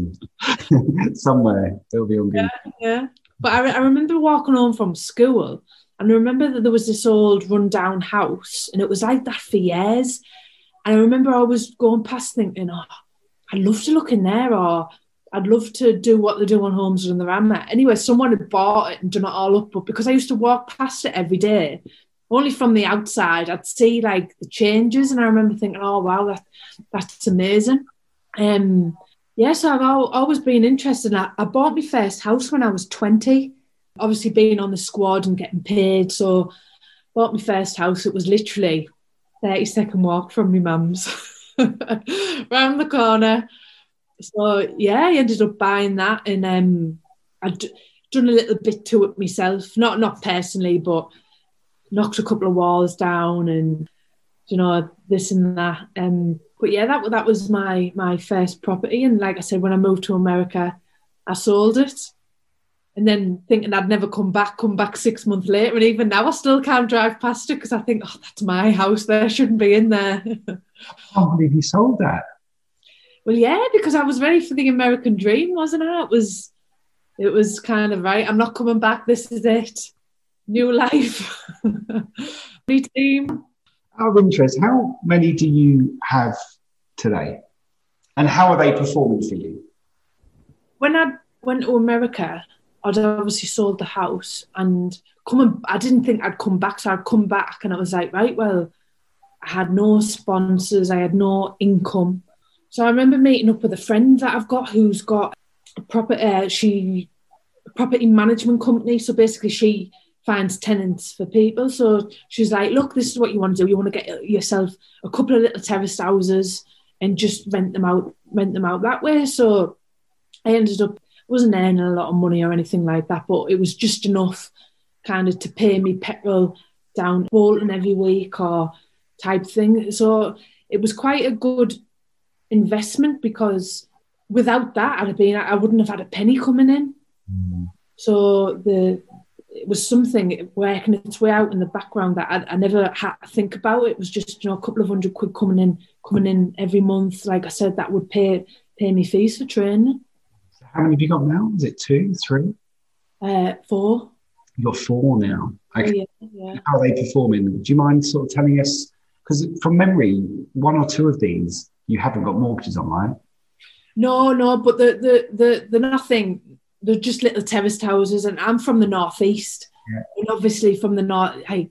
somewhere it'll be on yeah, yeah. but I, I remember walking home from school and I remember that there was this old rundown house and it was like that for years and I remember I was going past thinking oh I'd love to look in there or I'd love to do what they do on Homes Under the Hammer. Anyway, someone had bought it and done it all up, but because I used to walk past it every day, only from the outside, I'd see like the changes, and I remember thinking, "Oh wow, that that's amazing." Um, yeah, so I've always been interested. I, I bought my first house when I was twenty. Obviously, being on the squad and getting paid, so bought my first house. It was literally thirty second walk from my mum's, round the corner. So yeah, I ended up buying that, and um, I'd done a little bit to it myself. Not not personally, but knocked a couple of walls down and you know this and that. Um, but yeah, that that was my my first property, and like I said, when I moved to America, I sold it, and then thinking I'd never come back, come back six months later, and even now I still can't drive past it because I think, oh, that's my house. There shouldn't be in there. Can't believe you sold that. Well, yeah, because I was ready for the American dream, wasn't I? It was, it was kind of right. I'm not coming back. This is it new life, new team. Out of interest, how many do you have today? And how are they performing for you? When I went to America, I'd obviously sold the house and coming I didn't think I'd come back. So I'd come back and I was like, right, well, I had no sponsors, I had no income. So I remember meeting up with a friend that I've got who's got a property uh, she a property management company. So basically she finds tenants for people. So she's like, look, this is what you want to do. You want to get yourself a couple of little terraced houses and just rent them out, rent them out that way. So I ended up wasn't earning a lot of money or anything like that, but it was just enough kind of to pay me petrol down Bolton every week or type thing. So it was quite a good investment because without that, I'd have been I wouldn't have had a penny coming in. Mm. So the it was something working its way out in the background that I, I, never had to think about. It was just you know a couple of hundred quid coming in, coming in every month. Like I said, that would pay pay me fees for training. How many have you got now? Is it two, three? Uh, four. You got four now. Okay. Oh, yeah, yeah. How are they performing? Do you mind sort of telling us? Because from memory, one or two of these you haven't got mortgages on, right? No, no, but the the the the nothing. They're just little terraced houses, and I'm from the northeast, yeah. and obviously from the north. I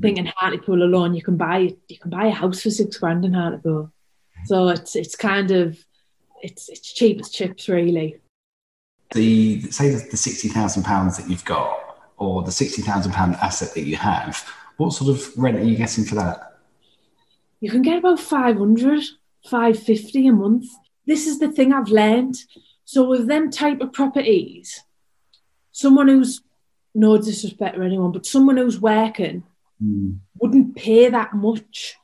think in Hartlepool alone, you can buy you can buy a house for six grand in Hartlepool. So it's it's kind of it's it's cheap as chips, really. The say the, the sixty thousand pounds that you've got, or the sixty thousand pound asset that you have, what sort of rent are you getting for that? You can get about 500, 550 a month this is the thing I've learned. So with them type of properties, someone who's no disrespect to anyone, but someone who's working mm. wouldn't pay that much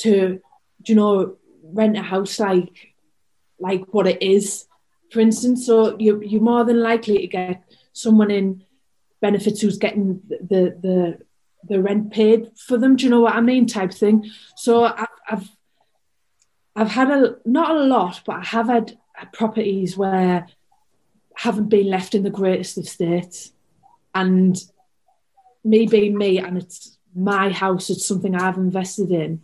to, you know, rent a house like like what it is. For instance, so you you're more than likely to get someone in benefits who's getting the the the rent paid for them. Do you know what I mean? Type thing. So I've, I've I've had a not a lot, but I have had properties where haven't been left in the greatest of states, and me being me, and it's my house, it's something I've invested in.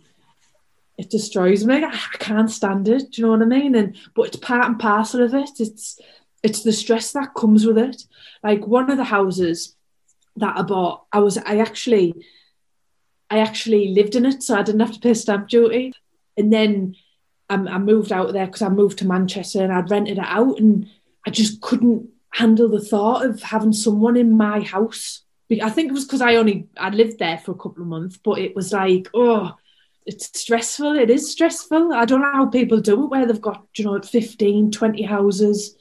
It destroys me. I can't stand it. Do you know what I mean? And but it's part and parcel of it. It's it's the stress that comes with it. Like one of the houses that I bought, I was I actually I actually lived in it, so I didn't have to pay stamp duty. And then I, I moved out there because I moved to Manchester and I'd rented it out, and I just couldn't handle the thought of having someone in my house. I think it was because I only I lived there for a couple of months, but it was like, oh, it's stressful. It is stressful. I don't know how people do it where they've got, you know, 15, 20 houses.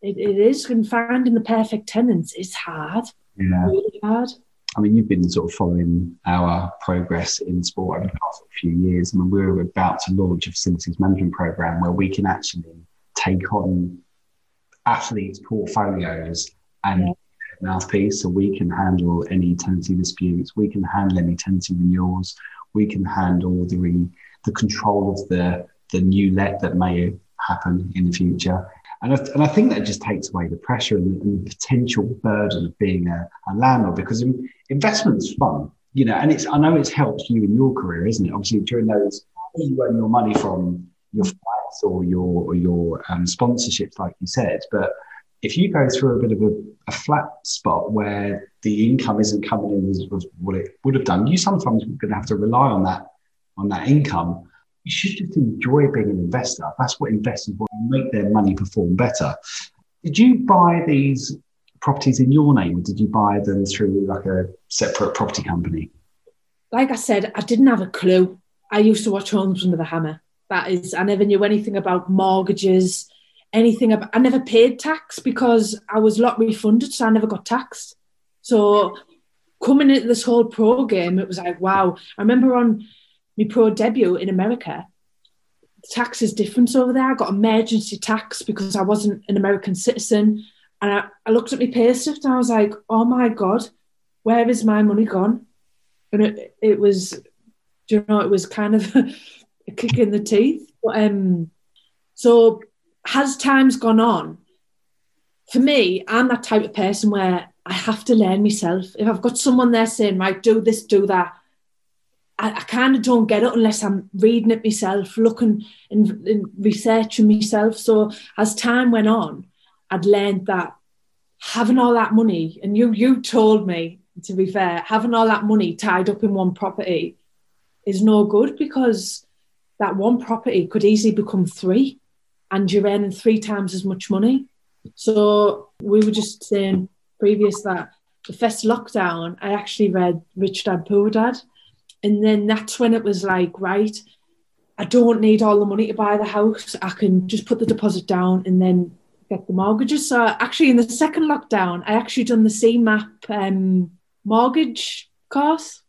It, it is. And finding the perfect tenants is hard. Yeah. Really hard. I mean, you've been sort of following our progress in sport over the past few years. I mean, we're about to launch a facilities management program where we can actually take on athletes' portfolios and yeah. mouthpiece, so we can handle any tenancy disputes, we can handle any tenancy renewals, we can handle the re- the control of the the new let that may happen in the future. And I, and I think that just takes away the pressure and, and the potential burden of being a, a landlord because investment's fun, you know, and it's, I know it's helped you in your career, isn't it? Obviously, during those, you earn your money from your flights or your, or your um, sponsorships, like you said. But if you go through a bit of a, a flat spot where the income isn't coming in as, as what it would have done, you sometimes are going to have to rely on that, on that income you should just enjoy being an investor. That's what investors want make their money perform better. Did you buy these properties in your name or did you buy them through like a separate property company? Like I said, I didn't have a clue. I used to watch Homes Under the Hammer. That is, I never knew anything about mortgages, anything about, I never paid tax because I was lottery funded, so I never got taxed. So coming into this whole pro game, it was like, wow. I remember on my pro debut in America, tax is different over there. I got emergency tax because I wasn't an American citizen. And I, I looked at my pay slip and I was like, oh my God, where is my money gone? And it, it was, you know, it was kind of a kick in the teeth. But, um, so has times gone on? For me, I'm that type of person where I have to learn myself. If I've got someone there saying, right, do this, do that, I, I kind of don't get it unless I'm reading it myself, looking and, and researching myself. So as time went on, I'd learned that having all that money, and you you told me to be fair, having all that money tied up in one property is no good because that one property could easily become three, and you're earning three times as much money. So we were just saying previous that the first lockdown, I actually read Rich Dad Poor Dad. And then that's when it was like, right, I don't need all the money to buy the house. I can just put the deposit down and then get the mortgages. So actually, in the second lockdown, I actually done the CeMAP um, mortgage course.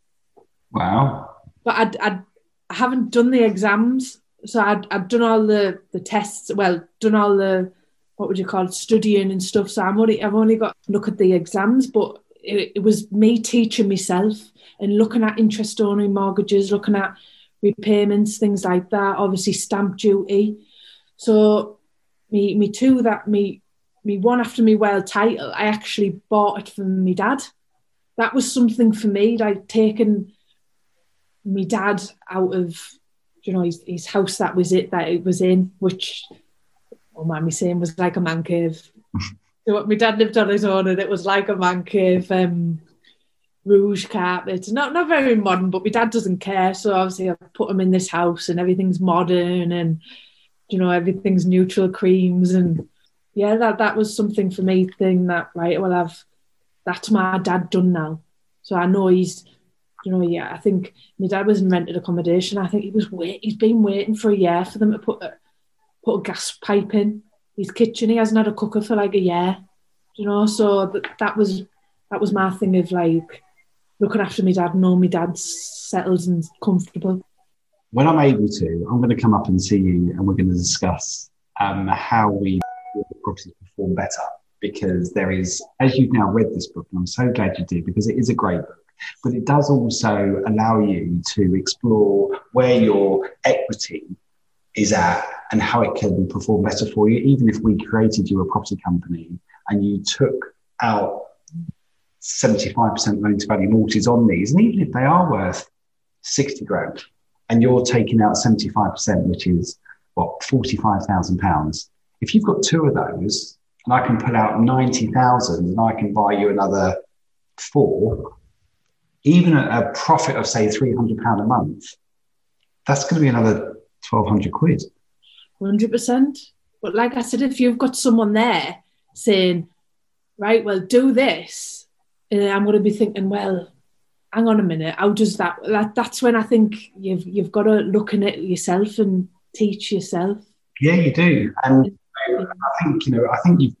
Wow. But I'd, I'd, I haven't done the exams. So I'd, I've done all the, the tests, well, done all the, what would you call it, studying and stuff. So I'm only, I've only got to look at the exams, but it, it was me teaching myself and looking at interest only mortgages, looking at repayments, things like that, obviously stamp duty. So me me two that me me one after me well title, I actually bought it from my dad. That was something for me, like taking my dad out of you know his, his house that was it that it was in, which oh man, me saying was like a man cave. So my dad lived on his own and it was like a man cave. Um, rouge carpet. Not not very modern, but my dad doesn't care. So obviously I put him in this house and everything's modern and you know everything's neutral creams and yeah, that that was something for me. Thing that right, well I've that's my dad done now. So I know he's you know yeah. I think my dad was in rented accommodation. I think he was wait. He's been waiting for a year for them to put a, put a gas pipe in his kitchen. He hasn't had a cooker for like a year. You know, so that that was that was my thing of like looking after my dad, know my dad's settled and comfortable. When I'm able to, I'm going to come up and see you and we're going to discuss um, how we properties perform better. Because there is, as you've now read this book, and I'm so glad you did, because it is a great book, but it does also allow you to explore where your equity is at and how it can perform better for you. Even if we created you a property company and you took out 75% loan to value mortgages on these. And even if they are worth 60 grand and you're taking out 75%, which is what, 45,000 pounds. If you've got two of those and I can pull out 90,000 and I can buy you another four, even a, a profit of say 300 pound a month, that's going to be another 1200 quid. 100%. But like I said, if you've got someone there saying, right, well, do this, and I'm going to be thinking, well, hang on a minute, how does that, that that's when I think you've you've got to look in it yourself and teach yourself. Yeah, you do. And I think, you know, I think you've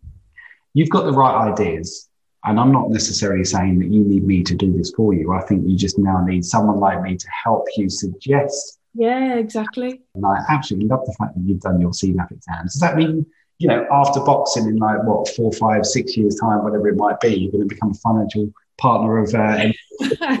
you've got the right ideas. And I'm not necessarily saying that you need me to do this for you. I think you just now need someone like me to help you suggest. Yeah, exactly. And I absolutely love the fact that you've done your CeMAP exams. Does that mean you know, after boxing in like what four, five, six years time, whatever it might be, you're going to become a financial partner of. Uh,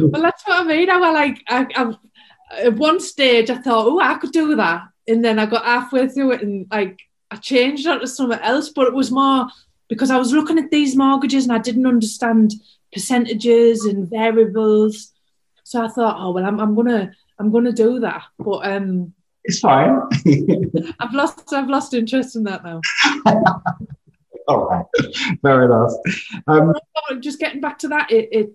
well, that's what I mean. I was like, I, I, at one stage, I thought, oh, I could do that, and then I got halfway through it, and like I changed onto something else. But it was more because I was looking at these mortgages and I didn't understand percentages and variables. So I thought, oh well, I'm, I'm gonna I'm gonna do that. But um, it's fine. I've lost I've lost interest in that now. All right, fair enough. Um, just getting back to that, it, it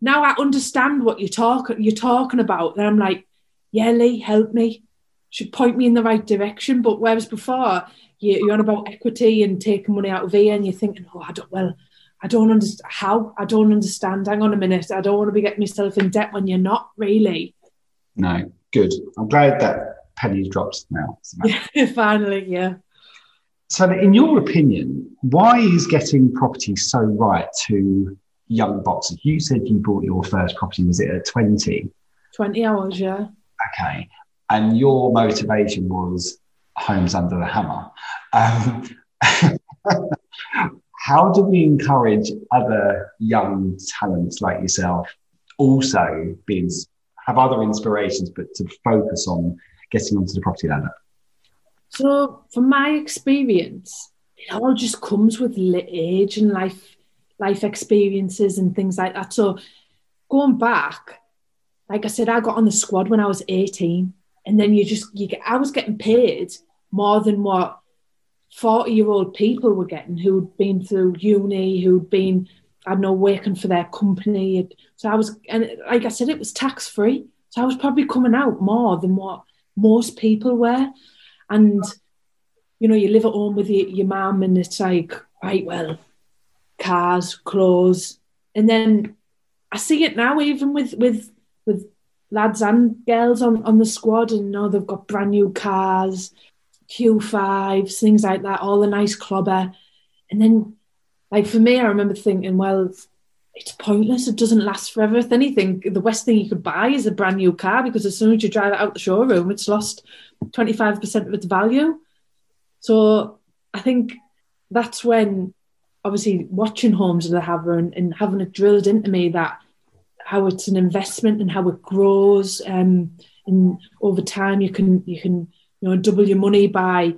now I understand what you're talking you're talking about. Then I'm like, yeah, Lee, help me. Should point me in the right direction. But whereas before you, are on about equity and taking money out of here, and you're thinking, oh, I don't well, I don't understand how. I don't understand. Hang on a minute. I don't want to be getting myself in debt when you're not really. No, good. I'm glad that penny dropped now. Finally, yeah. So, in your opinion, why is getting property so right to young boxers? You said you bought your first property, was it at 20? 20 hours, yeah. Okay. And your motivation was homes under the hammer. Um, how do we encourage other young talents like yourself also being have other inspirations, but to focus on getting onto the property ladder? So, from my experience, it all just comes with age and life, life experiences and things like that. So, going back, like I said, I got on the squad when I was 18, and then you just you get. I was getting paid more than what 40 year old people were getting who'd been through uni, who'd been, I know, working for their company. So I was, and like I said, it was tax free. So I was probably coming out more than what most people were. And, you know, you live at home with your, your mum and it's like, right, well, cars, clothes, And then I see it now, even with with with lads and girls on, on the squad, and you know they've got brand new cars, Q5s, things like that, all the nice clobber. And then, like for me, I remember thinking, well, it's pointless. It doesn't last forever. If anything, the best thing you could buy is a brand new car because as soon as you drive it out the showroom, it's lost 25% of its value. So I think that's when, obviously, watching Homes Under the Hammer and, and having it drilled into me that how it's an investment and how it grows. Um, and over time, you can you can you know double your money by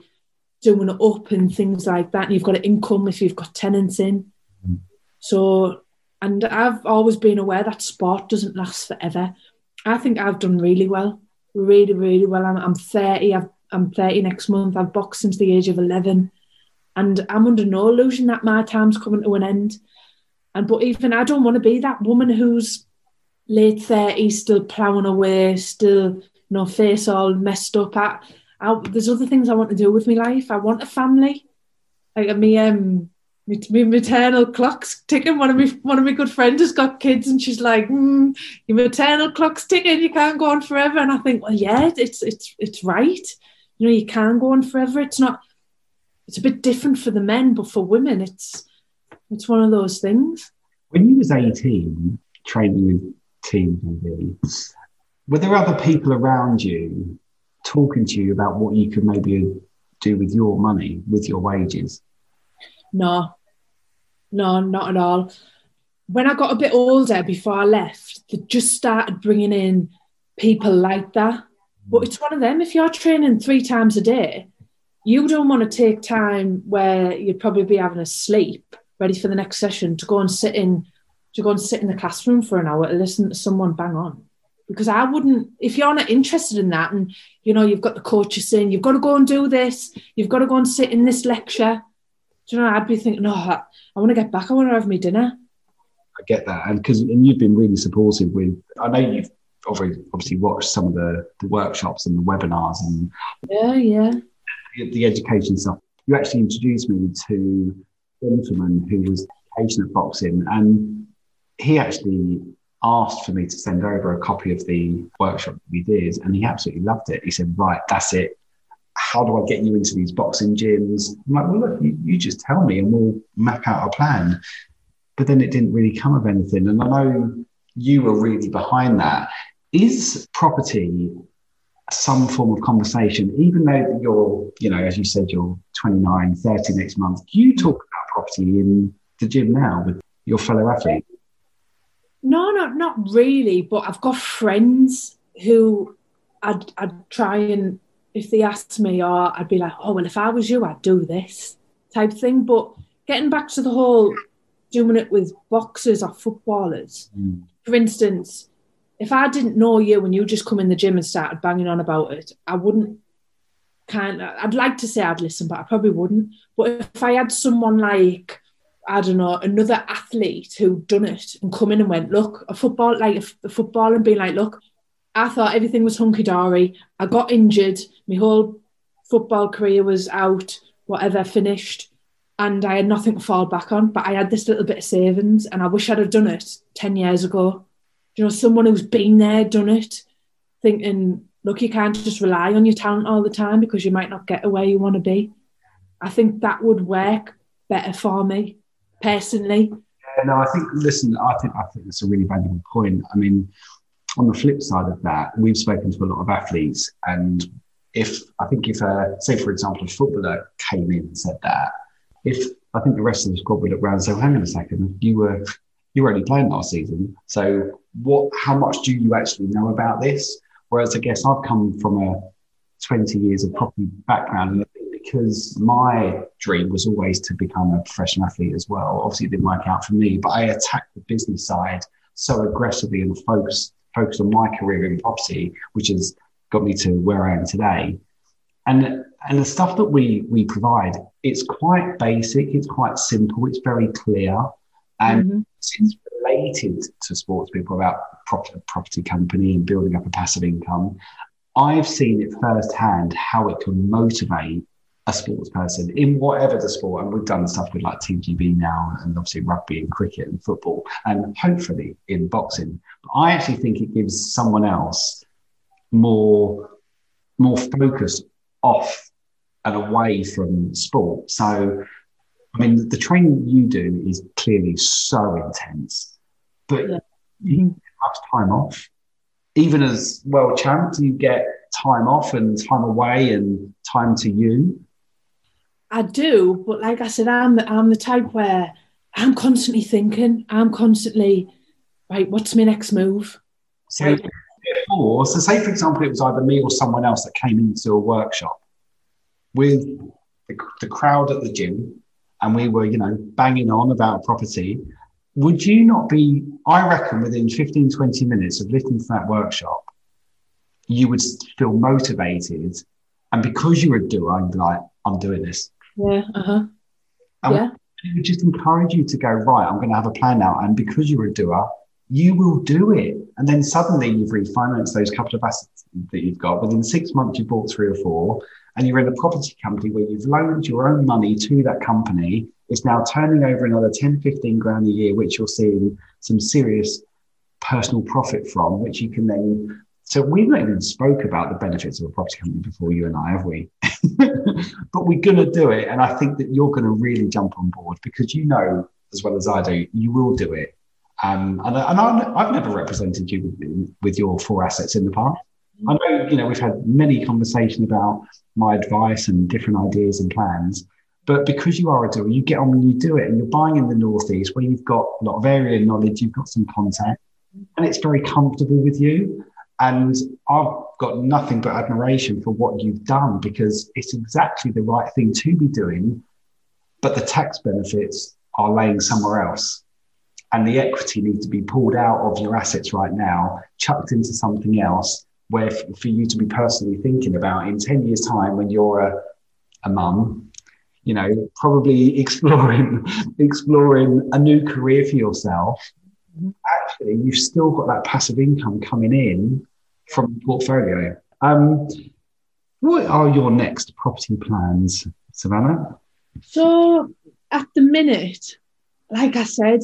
doing it up and things like that. And you've got an income if you've got tenants in. Mm. So, and I've always been aware that sport doesn't last forever. I think I've done really well, really, really well. I'm, I'm 30. i am 30 next month. I've boxed since the age of 11. And I'm under no illusion that my time's coming to an end. And but even I don't want to be that woman who's late 30s, still ploughing away, still, you know, face all messed up. I, I, there's other things I want to do with my life. I want a family. Like me, um, my, my maternal clock's ticking. One of my one of my good friends has got kids, and she's like, mm, "Your maternal clock's ticking. You can't go on forever." And I think, well, yeah, it's it's it's right. You know, you can go on forever. It's not. It's a bit different for the men, but for women, it's it's one of those things. When you was eighteen, training with Team GB, were there other people around you talking to you about what you could maybe do with your money, with your wages? No, no, not at all. When I got a bit older before I left, they just started bringing in people like that. But hmm. it's one of them. If you're training three times a day, you don't want to take time where you'd probably be having a sleep, ready for the next session, to go and sit in to go and sit in the classroom for an hour to listen to someone bang on. Because I wouldn't, if you're not interested in that, and you know, you've got the coaches saying, you've got to go and do this, you've got to go and sit in this lecture. Do you know, I'd be thinking, no, I, want to get back, I want to have my dinner. I get that. And because and you've been really supportive with, I know you've obviously watched some of the, the workshops and the webinars and yeah, yeah, the, the education stuff. You actually introduced me to a gentleman who was education boxing, and he actually asked for me to send over a copy of the workshop that we did, and he absolutely loved it. He said, "Right, that's it. How do I get you into these boxing gyms?" I'm like, "Well, look, you, you just tell me, and we'll map out a plan." But then it didn't really come of anything, and I know you were really behind that. Is property some form of conversation, even though you're, you know, as you said, you're 29, 30 next month. Do you talk about property in the gym now with your fellow athletes? No, no, not really. But I've got friends who I'd I'd try and if they asked me, or I'd be like, oh well, if I was you, I'd do this type thing. But getting back to the whole doing it with boxers or footballers, mm. for instance, if I didn't know you when you just come in the gym and started banging on about it, I wouldn't kind of, I'd like to say I'd listen, but I probably wouldn't. But if I had someone like I don't know, another athlete who'd done it and come in and went, look, a football, like a, a football and being like, look, I thought everything was hunky dory. I got injured. My whole football career was out, whatever, finished. And I had nothing to fall back on. But I had this little bit of savings and I wish I'd have done it 10 years ago. You know, someone who's been there, done it, thinking, look, you can't just rely on your talent all the time because you might not get where you want to be. I think that would work better for me personally. Yeah, no, I think. Listen, I think I think that's a really valuable point. I mean, on the flip side of that, we've spoken to a lot of athletes, and if I think if, uh, say, for example, a footballer came in and said that, if I think the rest of the squad would look around and say, well, "Hang on a second, you were you were only playing last season, so what? How much do you actually know about this?" Whereas I guess I've come from a 20 years of property background, because my dream was always to become a professional athlete as well. Obviously, it didn't work out for me, but I attacked the business side so aggressively and focused focused on my career in property, which has got me to where I am today. And and the stuff that we we provide, it's quite basic, it's quite simple, it's very clear, and mm-hmm. it's related to sports people about property, property company and building up a passive income. I've seen it firsthand how it can motivate a sports person in whatever the sport. And we've done stuff with like TGB now, and obviously rugby and cricket and football, and hopefully in boxing. But I actually think it gives someone else more more focus off and away from sport. So, I mean, the training you do is clearly so intense, but yeah. you have time off. Even as world champ, do you get time off and time away and time to you? I do, but like I said, I'm the, I'm the type where I'm constantly thinking. I'm constantly right. What's my next move? So, right. therefore, so say for example, it was either me or someone else that came into a workshop with the, the crowd at the gym, and we were, you know, banging on about property. Would you not be? I reckon within 15, 20 minutes of listening to that workshop, you would feel motivated, and because you're a doer, I'd be like, I'm doing this. Yeah. Uh-huh. yeah. We, just encourage you to go, right, I'm going to have a plan now. And because you're a doer, you will do it. And then suddenly you've refinanced those couple of assets that you've got. Within six months, you bought three or four, and you're in a property company where you've loaned your own money to that company. It's now turning over another 10, 15 grand a year, which you're seeing some serious personal profit from, which you can then so we've not even spoke about the benefits of a property company before you and I, have we? but we're going to do it. And I think that you're going to really jump on board because you know as well as I do, you will do it. Um, and and i have never represented you with, with, your four assets in the past. I know, you know, we've had many conversations about my advice and different ideas and plans. But because you are a doer, you get on and you do it, and you're buying in the Northeast where you've got a lot of area knowledge, you've got some contact, and it's very comfortable with you. And I've got nothing but admiration for what you've done because it's exactly the right thing to be doing. But the tax benefits are laying somewhere else. And the equity needs to be pulled out of your assets right now, chucked into something else where f- for you to be personally thinking about in 10 years' time when you're a, a mum, you know, probably exploring exploring a new career for yourself. Mm-hmm. Actually, you've still got that passive income coming in from the portfolio. Um, what are your next property plans, Savannah? So at the minute, like I said,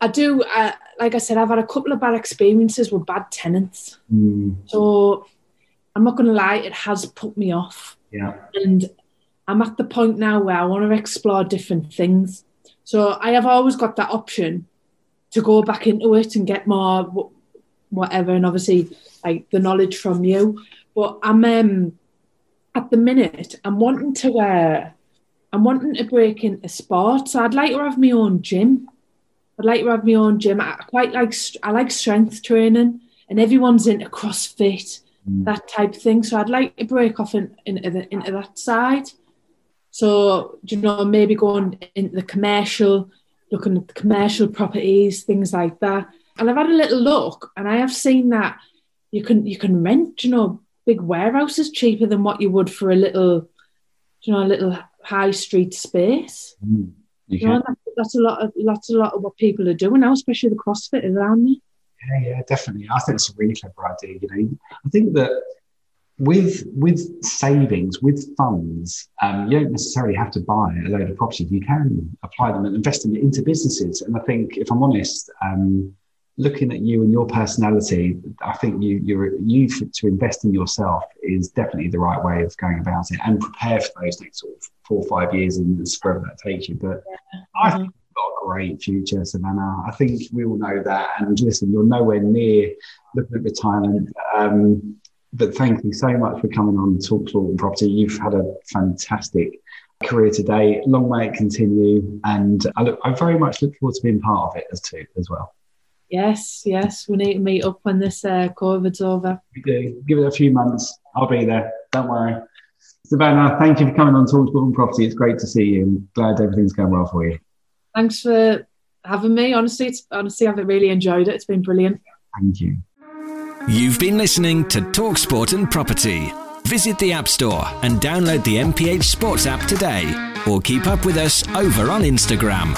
I do. Uh, like I said, I've had a couple of bad experiences with bad tenants. Mm. So I'm not going to lie, it has put me off. Yeah. And I'm at the point now where I want to explore different things. So I have always got that option to go back into it and get more whatever, and obviously like the knowledge from you. But I'm um, at the minute I'm wanting to uh, I'm wanting to break into sports. So I'd like to have my own gym. I'd like to have my own gym. I quite like I like strength training, and everyone's into CrossFit, mm. that type of thing. So I'd like to break off in, into the, into that side. So you know, maybe going into the commercial, looking at the commercial properties, things like that. And I've had a little look, and I have seen that you can you can rent, you know, big warehouses cheaper than what you would for a little, you know, a little high street space. Mm, you, you know, that's, that's, a lot of that's a lot of what people are doing now, especially the CrossFitters, aren't they? Yeah, yeah, definitely. I think it's a really clever idea. You know, I think that with with savings, with funds, um, you don't necessarily have to buy a load of property. You can apply them and invest them into businesses. And I think, if I'm honest, um, looking at you and your personality, I think you you're you to invest in yourself is definitely the right way of going about it and prepare for those next sort of four or five years and wherever that takes you. But yeah. I think you've got a great future, Savannah. I think we all know that. And listen, you're nowhere near looking at retirement. Um, but thank you so much for coming on Talk and Property. You've had a fantastic career today. Long may it continue, and I look. I very much look forward to being part of it as too as well. Yes, yes, we need to meet up when this uh, COVID's over. We do. Give it a few months. I'll be there. Don't worry. Savannah, thank you for coming on Talk and Property. It's great to see you and glad everything's going well for you. Thanks for having me. Honestly, it's, honestly, I've really enjoyed it. It's been brilliant. Thank you. You've been listening to Talk Sport and Property. Visit the App Store and download the MPH Sports app today or keep up with us over on Instagram